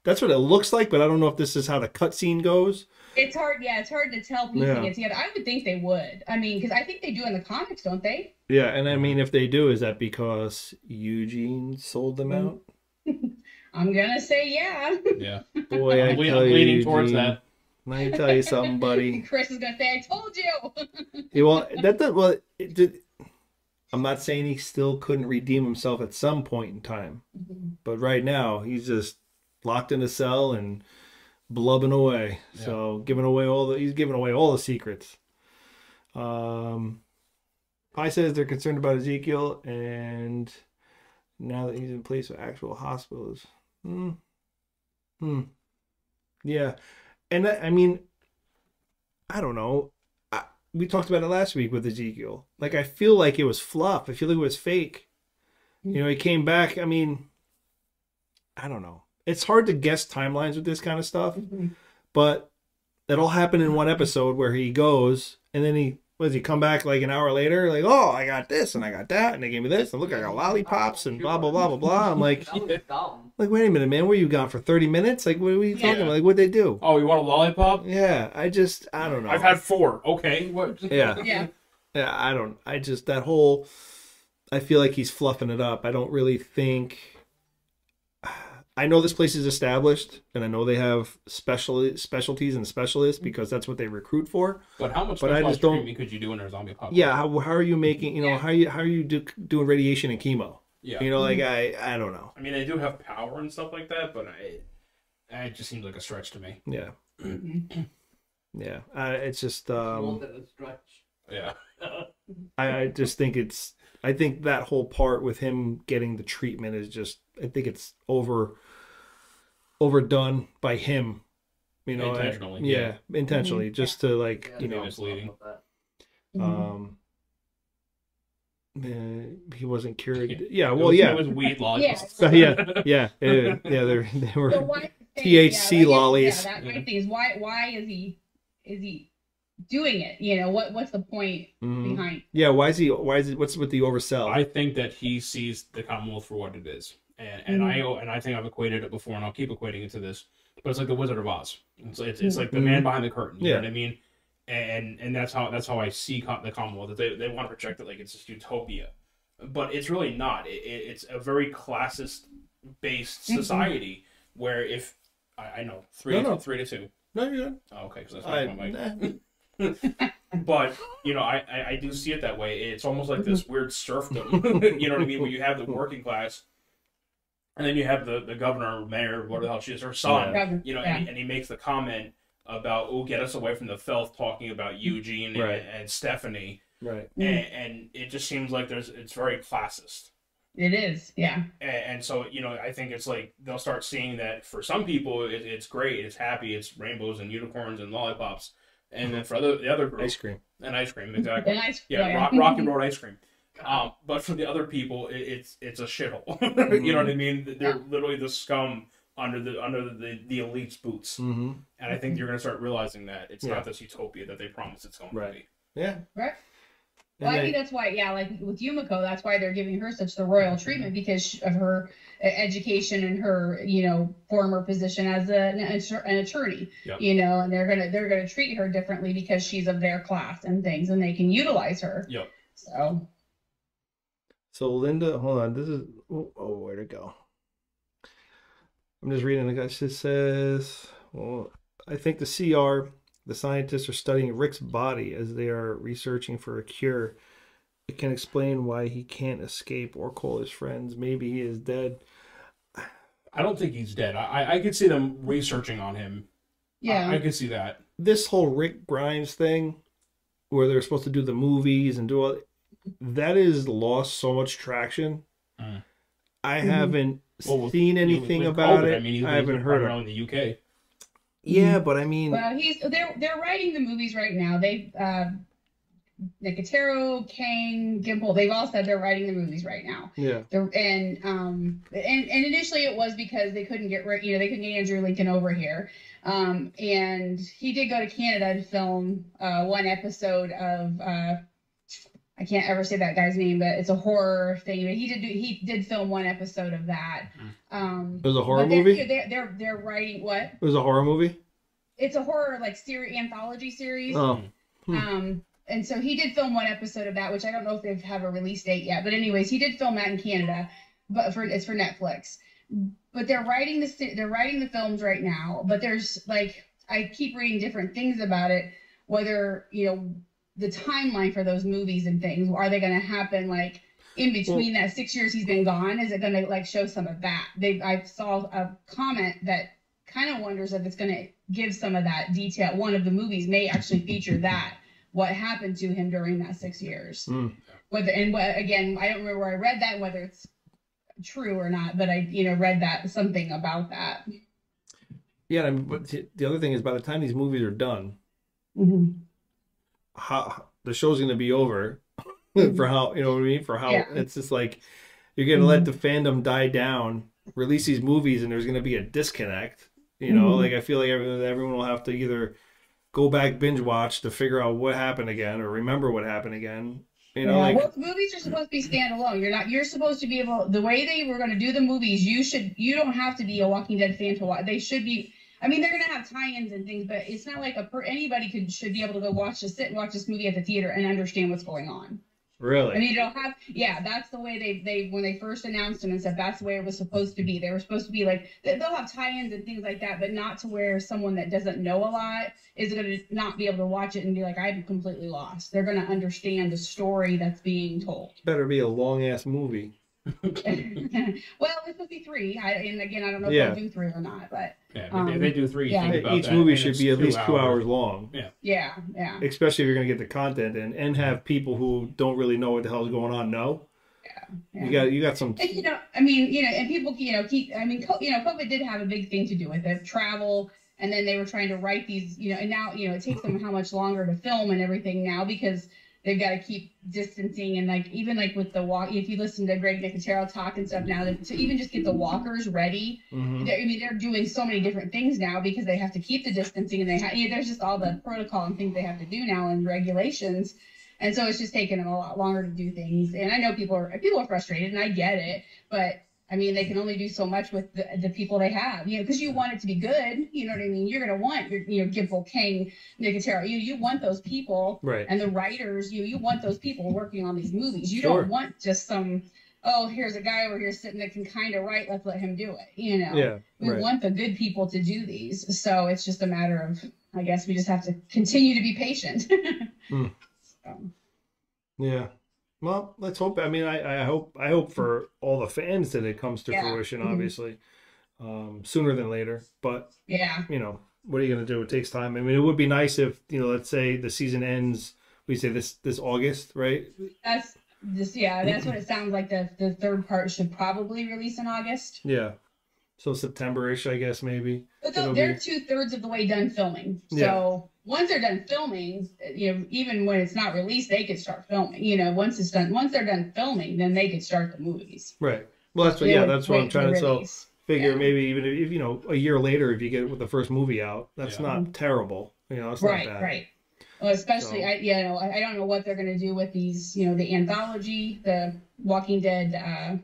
That's what it looks like, but I don't know if this is how the cutscene goes. it's hard. Yeah, it's hard to tell piecing Yeah. it together. I would think they would. I mean, because I think they do in the comics, don't they? Yeah, and I mean, if they do, is that because Eugene sold them Mm. out? [LAUGHS] I'm gonna say yeah. Yeah, Boy, I I'm, le- tell I'm you, leaning towards Eugene, that. Let me tell you something, buddy. [LAUGHS] Chris is gonna say, "I told you." [LAUGHS] Yeah, well, that, that well, it did. I'm not saying he still couldn't redeem himself at some point in time, but right now he's just locked in a cell and blubbing away. So giving away all the he's giving away all the secrets. Um, Pi says they're concerned about Ezekiel, and now that he's in place with actual hospitals. Hmm. Hmm. Yeah, and I, I mean, I don't know. I, we talked about it last week with Ezekiel. Like I feel like it was fluff. I feel like it was fake. You know, he came back. I mean, I don't know. It's hard to guess timelines with this kind of stuff, mm-hmm. but it all happened in one episode where he goes and then he what does he come back like an hour later? Like, oh, I got this and I got that and they gave me this and look, I got lollipops and blah blah blah blah blah. I'm like, That was dumb. like, wait a minute, man, where you gone for thirty minutes? Like, what are we talking Yeah. about? Like, what'd they do? Oh, you want a lollipop? Yeah, I just, I don't know. I've had four. Okay, what? [LAUGHS] Yeah. yeah. Yeah, I don't. I just that whole. I feel like he's fluffing it up. I don't really think. I know this place is established, and I know they have special specialties and specialists because that's what they recruit for. But how much But I just don't- could you do in a zombie apocalypse? Yeah, how, how are you making? You know, how you how are you do, doing radiation and chemo? yeah. You know, like I I don't know. I mean, they do have power and stuff like that, but I, it just seems like a stretch to me. Yeah, [CLEARS THROAT] yeah. Uh, it's just More um, than a stretch. Yeah. [LAUGHS] I, I just think it's I think that whole part with him getting the treatment is just I think it's over overdone by him. You know, I- Intentionally, yeah, yeah. intentionally, just to like Yeah, you know, misleading. Um, uh, he wasn't [LAUGHS] cured. Yeah. Yeah, well, was- [LAUGHS] yeah, It was weed laws. Yeah. Yeah, yeah, yeah, yeah. They they So were THC yeah, lollies. Yeah, that my Yeah. thing is why why is he is he doing it? You know what what's the point Mhm. behind? yeah. Why is he? Why is it? What's with the oversell? I think that he sees the Commonwealth for what it is, and and I mm-hmm. and I think I've equated it before, and I'll keep equating it to this. But it's like the Wizard of Oz. It's it's, it's like the man mm-hmm. behind the curtain. You Yeah. know what I mean? And and that's how that's how I see the Commonwealth. That they they want to project it like it's this utopia, but it's really not. It, it, it's a very classist based Mhm. society where if I, I know three No, to, no. three to two. no, you're good. Oh, okay, because that's I, my mic nah. [LAUGHS] but you know, I, I I do see it that way. It's almost like this mm-hmm. weird serfdom. [LAUGHS] you know what I mean? Where you have the working class, and then you have the the governor, mayor, whatever the hell she is, her son. Yeah. You know, Yeah. and, he, and he makes the comment about, "Oh, get us away from the filth," talking about Eugene and, Right. and Stephanie, right. Mm. and, and it just seems like there's it's very classist. It is, yeah. And, and so, you know, I think it's like they'll start seeing that for some people, it, it's great, it's happy, it's rainbows and unicorns and lollipops, and then for other the other group, Ice cream. and ice cream, exactly. And ice- Yeah, rock, rock and [LAUGHS] roll ice cream. Um, but for the other people, it, it's it's a shithole. [LAUGHS] you know what I mean? They're Yeah. literally the scum under the under the the elite's boots, Mm-hmm. and I think you're gonna start realizing that it's Yeah. not this utopia that they promise it's going Right. to be. Yeah. Right. And Well, I think that's why, yeah, like with Yumiko, that's why they're giving her such the royal treatment because of her uh, education and her, you know, former position as a, an, an attorney. Yep. You know, and they're gonna they're gonna treat her differently because she's of their class and things, and they can utilize her. Yep. So So Linda, hold on. This is oh, oh where to go? I'm just reading. The guy just says, "Well, I think the CR, the scientists are studying Rick's body as they are researching for a cure. It can explain why he can't escape or call his friends. Maybe he is dead. I don't think he's dead. I I, I could see them researching on him. yeah, I, I could see that. This whole Rick Grimes thing, where they're supposed to do the movies and do all that, is lost so much traction. Mm. I haven't Well, with- seen anything with about COVID, it. I mean, he's, I haven't heard of around in the UK. Yeah, but I mean, well, he's they're they're writing the movies right now. They uh, Nicotero, Kang, Gimple, they've all said they're writing the movies right now. yeah, The, and um and, and initially it was because they couldn't get rid you know they couldn't get Andrew Lincoln over here um and he did go to Canada to film uh one episode of uh I can't ever say that guy's name but it's a horror thing but he did do, he did film one episode of that um it was a horror they're- movie. they're, they're they're writing what It was a horror movie. it's a horror like series anthology series Oh, Hmm. um, and so he did film one episode of that, which I don't know if they have a release date yet. But anyways, he did film that in Canada, but for it's for Netflix. But they're writing the they're writing the films right now. But there's like I keep reading different things about it, whether you know the timeline for those movies and things. Are they going to happen like in between that six years he's been gone? Is it going to like show some of that? They I saw a comment that kind of wonders if it's going to give some of that detail. One of the movies may actually feature that what happened to him during that six years. Mm. Whether and what again, I don't remember where I read that, whether it's true or not, but I you know read that something about that. yeah. I mean, but the the other thing is, by the time these movies are done, Mm-hmm. How the show's going to be over [LAUGHS] for how you know what I mean. For how Yeah. it's just like you're going to let the fandom die down, release these movies, and there's going to be a disconnect. You know, Mhm. like I feel like everyone, everyone will have to either go back binge watch to figure out what happened again or remember what happened again. You know, yeah, like well, movies are supposed to be standalone. You're not. You're supposed to be able. The way they were going to do the movies, you should. You don't have to be a Walking Dead fan to watch. They should be. I mean, they're gonna have tie-ins and things, but it's not like a per anybody could should be able to go watch this sit and watch this movie at the theater and understand what's going on. Really? I mean, it'll have yeah, that's the way they they when they first announced them and said that's the way it was supposed to be. They were supposed to be like they- they'll have tie-ins and things like that, but not to where someone that doesn't know a lot is gonna not be able to watch it and be like, I'm completely lost. They're gonna understand the story that's being told. Better be a long ass movie. [LAUGHS] well, it's supposed to be three. I, and again, I don't know if Yeah. they'll do three or not, but Yeah, if Um, they- they do three. yeah. Think about Each that, movie should be at least two hours long. Yeah. yeah, yeah. Especially if you're gonna get the content in and have people who don't really know what the hell's going on know. yeah. You got you got some And you know, I mean, you know, and people, you know, keep. I mean, you know, COVID did have a big thing to do with it, travel, and then they were trying to write these, you know, and now, you know, it takes them how much longer to film and everything now because they've got to keep distancing and like even like with the walk. If you listen to Greg Nicotero talk and stuff now, to even just get the walkers ready. Mhm. I mean, they're doing so many different things now because they have to keep the distancing and they have. You know, there's just all the protocol and things they have to do now and regulations. And so it's just taking them a lot longer to do things. And I know people are people are frustrated, and I get it. But I mean, they can only do so much with the, the people they have, you know, because you want it to be good. You know what I mean? You're gonna want your, you know, Gimple, Kang, Nicotero. You you want those people right. and the writers. You you want those people working on these movies. You Sure. don't want just some. Oh, here's a guy over here sitting that can kind of write. Let's let him do it. You know. Yeah. We Right. want the good people to do these. So it's just a matter of. I guess we just have to continue to be patient. [LAUGHS] Hmm. So. Yeah. Well, let's hope. I mean, I, I hope I hope for all the fans that it comes to Yeah. fruition. Mhm. Obviously, um, sooner than later. But Yeah. you know, what are you going to do? It takes time. I mean, it would be nice if you know, let's say the season ends. We say this this August, right? That's this. Yeah, that's what it sounds like. The the third part should probably release in August. Yeah. So September-ish, I guess maybe. But they're, they're be- two thirds of the way done filming. So Yeah. once they're done filming, you know, even when it's not released, they could start filming. You know, once it's done, once they're done filming, then they could start the movies. Right. Well, that's what. They Yeah, that's what I'm trying to. So release. figure Yeah. maybe even if you know a year later, if you get with the first movie out, that's Yeah. not terrible. You know, it's right, not bad. right. Well, especially So- I, you know, I, I don't know what they're gonna do with these, you know, the anthology, the Walking Dead, uh,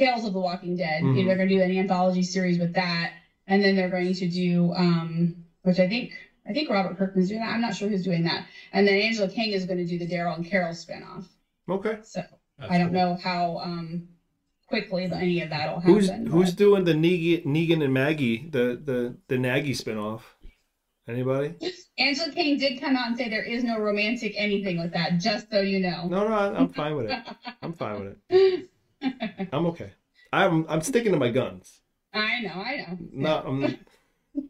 Tales of the Walking Dead. You Mhm. know, they're gonna do an anthology series with that, and then they're going to do, um, which I think, I think Robert Kirkman's doing that. I'm not sure who's doing that, and then Angela Kang is going to do the Daryl and Carol spinoff. Okay. So That's I don't cool. know how um quickly the, any of that'll happen. who's but- doing the Negan, Negan and Maggie the the the Nagy spinoff? Anybody? Angela Kang did come out and say there is no romantic anything with that, just so you know. No, no, I- I'm fine with it. [LAUGHS] I'm fine with it. [LAUGHS] I'm okay. I'm I'm sticking to my guns. I know, I know. Not. I'm,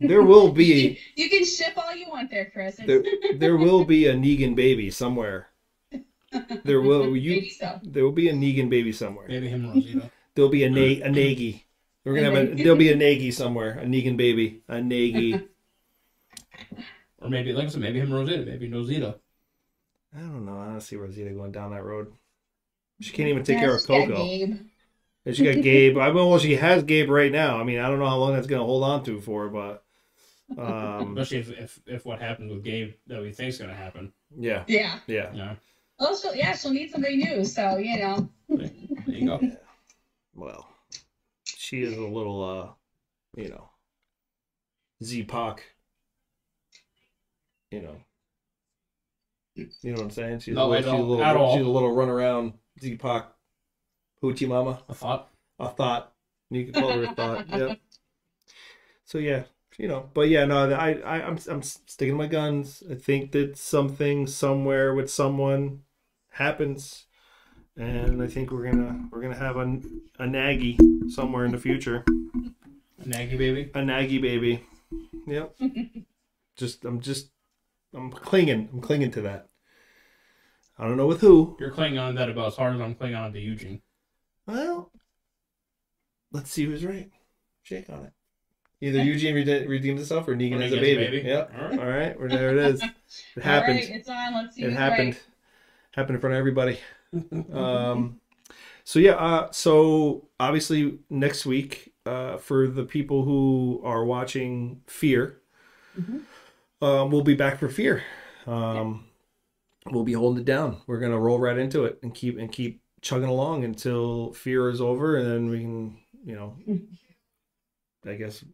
there will be You can ship all you want there, Chris. there, there will be a Negan baby somewhere. There will [LAUGHS] you Maybe so. there will be a Negan baby somewhere. Maybe him Rosita. There'll be a na- a Nagy. We're gonna have a [LAUGHS] there'll be a Nagy somewhere. A Negan baby. A Nagy. Or maybe, like I said, maybe him and Rosita. Maybe Rosita. I don't know. I don't see Rosita going down that road. She can't even take Yeah, care of Coco. Gabe. And she got [LAUGHS] Gabe. I mean, well, she has Gabe right now. I mean, I don't know how long that's gonna hold on to for, but um, [LAUGHS] Especially if, if, if what happens with Gabe that we think is going to happen. yeah, Yeah. yeah. Yeah. Well, she'll, yeah, she'll need somebody new. So you know. There you go. [LAUGHS] Well, she is a little, uh, you know, Z Pac. You know, you know what I'm saying? She's No, a I little, she's a don't little, at all. she's a little run Pac, hoochie mama. I thought. a thought. You could call her a thought. [LAUGHS] Yep. So yeah, you know, but yeah, no, I, I, I'm, I'm sticking to my guns. I think that something somewhere with someone happens, and I think we're gonna, we're gonna have a, a Nagy somewhere in the future. A naggy baby. A naggy baby. Yep. [LAUGHS] just, I'm just, I'm clinging. I'm clinging to that. I don't know with who. You're clinging on that about as hard as I'm clinging on to Eugene. Well, let's see who's right. Shake on it. Either Eugene rede- redeemed himself or Negan Or has a baby. baby. Yep. All right. All right. Well, there it is. [LAUGHS] It All happened. right, it's on. Let's see. it happened. Right. Happened in front of everybody. [LAUGHS] Um, so yeah. Uh, so obviously next week, uh, for the people who are watching Fear, Mhm. um, we'll be back for Fear. Um, we'll be holding it down. We're gonna roll right into it and keep and keep chugging along until Fear is over, and then we can, you know, I guess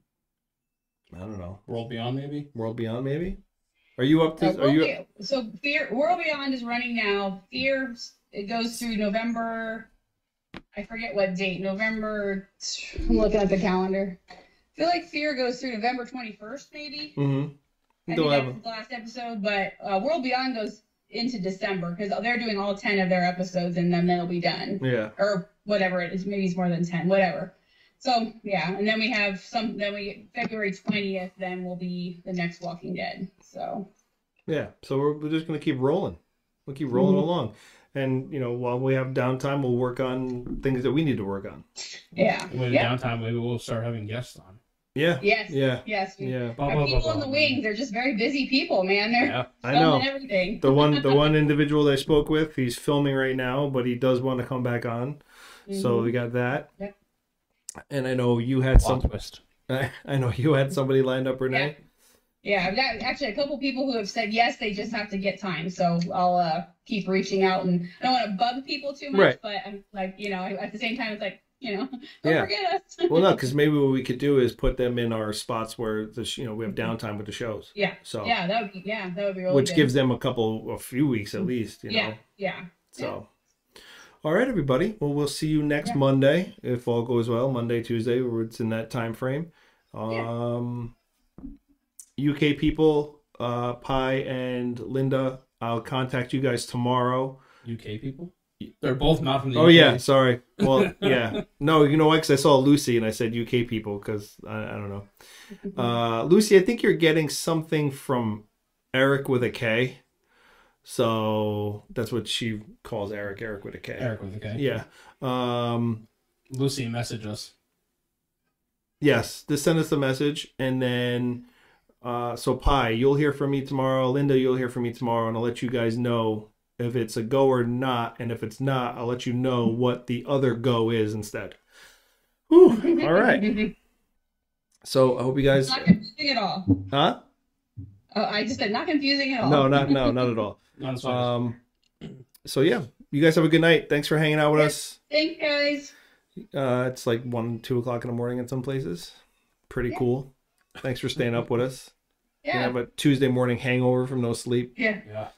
I don't know. World Beyond, maybe. World Beyond, maybe. Are you up Uh, to? Are you? Be- so Fear World Beyond is running now. Fear it goes through November. I forget what date. November. I'm looking at the calendar. I feel like Fear goes through November 21st, maybe. Mm-hmm. I think that's the last episode, but uh, World Beyond goes into December because they're doing all 10 of their episodes and then they'll be done. yeah. Or whatever it is. Maybe it's more than 10, whatever. So, yeah. And then we have some, then we, February 20th, then will be the next Walking Dead. So, Yeah, so we're, we're just gonna keep rolling. We'll keep rolling Mhm. along, and you know, while we have downtime, we'll work on things that we need to work on. yeah. With Yeah. downtime, maybe we'll start having guests on. Yeah, Yes. yeah, Yes. we- yeah. Blah, Our blah, blah, people in the blah. wings, they're just very busy people, man. They're Yeah. I know. everything. The one, the [LAUGHS] one individual that I spoke with, he's filming right now, but he does want to come back on. So Mhm. we got that. Yep. And I know you had Plot some. twist. [LAUGHS] I, I know you had somebody lined up, Renee. Yeah, I've got actually a couple people who have said yes, they just have to get time. So I'll uh, keep reaching out, and I don't want to bug people too much, Right. but I'm like, you know, at the same time, it's like, you know, [LAUGHS] don't Yeah. forget us. [LAUGHS] Well, no, because maybe what we could do is put them in our spots where the you know we have downtime with the shows. Yeah. So yeah, that would be yeah, that would be really which good. gives them a couple, a few weeks at least. You know. yeah, yeah, So, all right, everybody. Well, we'll see you next Yeah. Monday if all goes well. Monday, Tuesday, where it's in that time frame. Yeah. Um, UK people, uh, Pi and Linda, I'll contact you guys tomorrow. UK people? They're both not from the Oh UK. yeah, sorry. Well, [LAUGHS] yeah. No, you know what? Because I saw Lucy and I said UK people because I, I don't know. [LAUGHS] Uh, Lucy, I think you're getting something from Eric with a K. So that's what she calls Eric. Eric with a K. Eric with a K. Yeah. Um, Lucy, message us. yes. Just send us a message, and then uh, so Pi, you'll hear from me tomorrow. Linda, you'll hear from me tomorrow, and I'll let you guys know if it's a go or not. And if it's not, I'll let you know what the other go is instead. Whew, all right. [LAUGHS] So I hope you guys. not confusing at all. Huh? Oh, I just said not confusing at all. No, not no, not at all. [LAUGHS] Not as Um. So yeah, you guys have a good night. Thanks for hanging out with us. Thanks, guys. Uh, it's like one, two o'clock in the morning in some places. Pretty Yeah. cool. Thanks for staying up with us. You Yeah, have a Tuesday morning hangover from no sleep. yeah. yeah.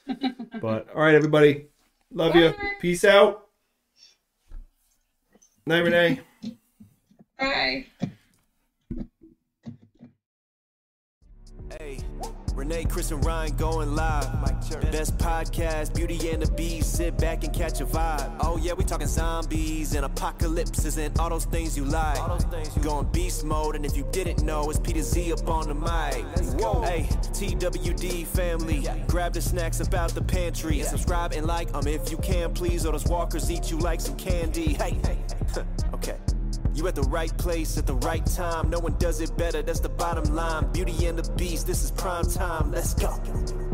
But all right, everybody. Love you. Peace out. Night, Renee. Bye. Hey, Renee, Chris, and Ryan going live. Best podcast, Beauty and the Beast. Sit back and catch a vibe. Oh yeah, we talking zombies and apocalypses and all those things you like. Going beast mode, and if you didn't know, it's Peter Z up on the mic. Whoa, hey, TWD family, grab the snacks about the pantry and subscribe and like 'em if you can, please. Or those walkers eat you like some candy. Hey, Hey, [LAUGHS] okay. You at the right place at the right time. No one does it better, that's the bottom line. Beauty and the Beast, this is prime time. Let's go.